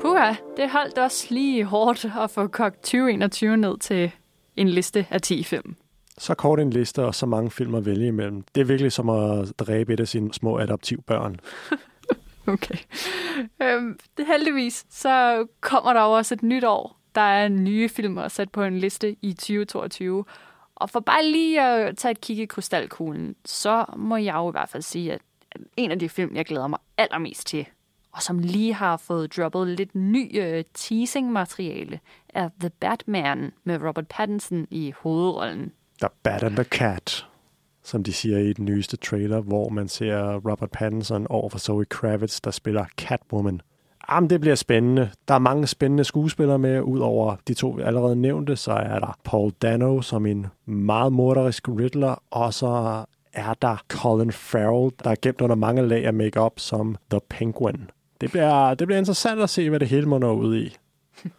Puha, det holdt også lige hårdt at få kogt 2021 ned til en liste af 10 film. Så kort en liste og så mange film at vælge imellem. Det er virkelig som at dræbe et af sine små adoptivbørn. [LAUGHS] [LAUGHS] Okay. Øhm, det heldigvis, så kommer der også et nyt år. Der er nye film sat på en liste i 2022. Og for bare lige at tage et kig i krystalkuglen, så må jeg jo i hvert fald sige, at en af de film, jeg glæder mig allermest til, og som lige har fået droppet lidt ny øh, teasing-materiale, er The Batman med Robert Pattinson i hovedrollen. The Bat and the Cat som de siger i den nyeste trailer, hvor man ser Robert Pattinson over for Zoe Kravitz, der spiller Catwoman. Jamen, det bliver spændende. Der er mange spændende skuespillere med. Udover de to, vi allerede nævnte, så er der Paul Dano som en meget morderisk Riddler, og så er der Colin Farrell, der er gemt under mange lag af makeup som The Penguin. Det bliver, det bliver interessant at se, hvad det hele må ud i. [LAUGHS]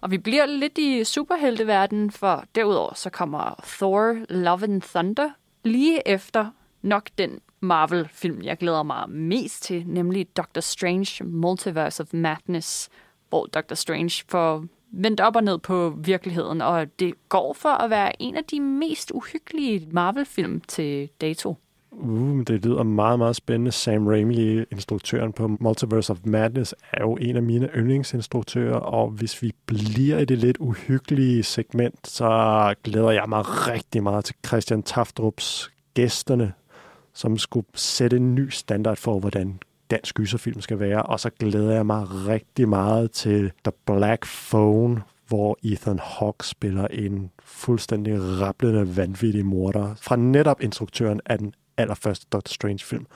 Og vi bliver lidt i superhelteverdenen, for derudover så kommer Thor Love and Thunder lige efter nok den Marvel-film, jeg glæder mig mest til, nemlig Doctor Strange Multiverse of Madness, hvor Doctor Strange får vendt op og ned på virkeligheden, og det går for at være en af de mest uhyggelige Marvel-film til dato. Uh, det lyder meget, meget spændende. Sam Raimi, instruktøren på Multiverse of Madness, er jo en af mine yndlingsinstruktører, og hvis vi bliver i det lidt uhyggelige segment, så glæder jeg mig rigtig meget til Christian Taftrups gæsterne, som skulle sætte en ny standard for, hvordan dansk gyserfilm skal være, og så glæder jeg mig rigtig meget til The Black Phone, hvor Ethan Hawke spiller en fuldstændig rablende, vanvittig morder fra netop instruktøren af den allerførste Doctor Strange-film.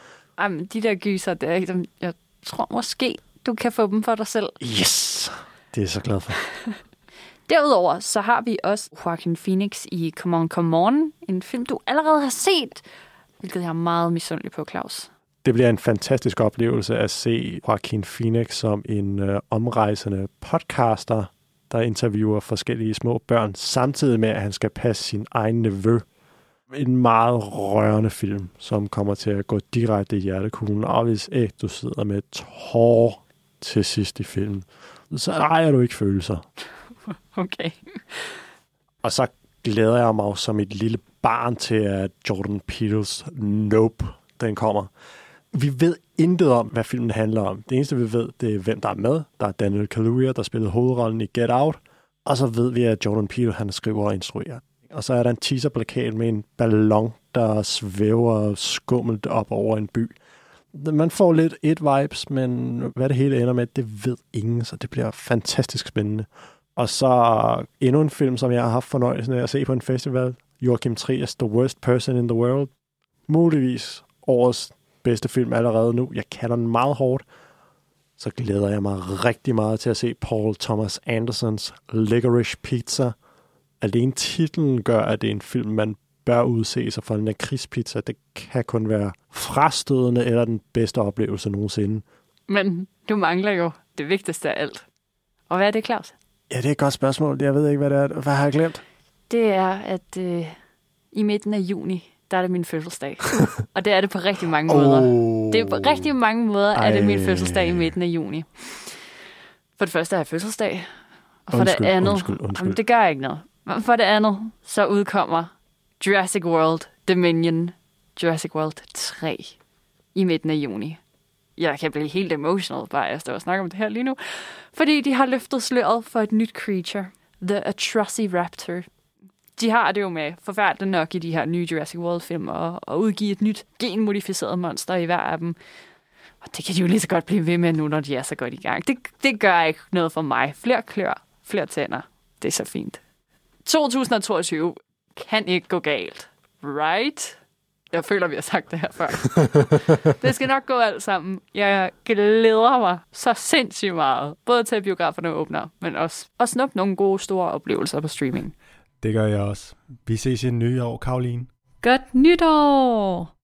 Jamen, de der gyser, det er, jeg tror måske, du kan få dem for dig selv. Yes! Det er jeg så glad for. [LAUGHS] Derudover så har vi også Joaquin Phoenix i Come On, Come On, en film, du allerede har set, hvilket jeg er meget misundelig på, Claus. Det bliver en fantastisk oplevelse at se Joaquin Phoenix som en øh, omrejsende podcaster, der interviewer forskellige små børn, samtidig med, at han skal passe sin egen nevø. En meget rørende film, som kommer til at gå direkte i hjertekuglen. Og hvis ikke du sidder med tår til sidst i filmen, så ejer du ikke følelser. [LAUGHS] Okay. Og så glæder jeg mig som et lille barn til, at Jordan Peele's Nope, den kommer. Vi ved intet om, hvad filmen handler om. Det eneste, vi ved, det er, hvem der er med. Der er Daniel Kaluuya, der spillede hovedrollen i Get Out. Og så ved vi, at Jordan Peele, han skriver og instruerer. Og så er der en teaserplakat med en ballon, der svæver skummelt op over en by. Man får lidt et vibes, men hvad det hele ender med, det ved ingen, så det bliver fantastisk spændende. Og så endnu en film, som jeg har haft fornøjelsen af at se på en festival. Joachim Triers The Worst Person in the World. Muligvis årets bedste film allerede nu. Jeg kalder den meget hårdt. Så glæder jeg mig rigtig meget til at se Paul Thomas Andersons Licorice Pizza. Alene titlen gør, at det er en film, man bør udse sig for en lakridspizza. Det kan kun være frastødende eller den bedste oplevelse nogensinde. Men du mangler jo det vigtigste af alt. Og hvad er det, Claus? Ja, det er et godt spørgsmål. Jeg ved ikke, hvad det er. Hvad har jeg glemt? Det er, at øh, i midten af juni, der er det min fødselsdag. [LAUGHS] og det er det på rigtig mange måder. Oh. Det er på rigtig mange måder, Ej. er det min fødselsdag i midten af juni. For det første er jeg fødselsdag. Og for undskyld, det andet, undskyld, undskyld. Jamen, det gør ikke noget. For det andet, så udkommer Jurassic World Dominion Jurassic World 3 i midten af juni. Jeg kan blive helt emotional, bare jeg står og snakker om det her lige nu. Fordi de har løftet sløret for et nyt creature. The Atrociraptor. De har det jo med forfærdeligt nok i de her nye Jurassic World-film at, at udgive et nyt genmodificeret monster i hver af dem. Og det kan de jo lige så godt blive ved med nu, når de er så godt i gang. Det, det gør ikke noget for mig. Flere klør, flere tænder. Det er så fint. 2022 kan ikke gå galt. Right? Jeg føler, vi har sagt det her før. [LAUGHS] det skal nok gå alt sammen. Jeg glæder mig så sindssygt meget. Både til at biograferne åbner, men også at snuppe nogle gode, store oplevelser på streaming. Det gør jeg også. Vi ses i nye år, Karoline. Godt nytår!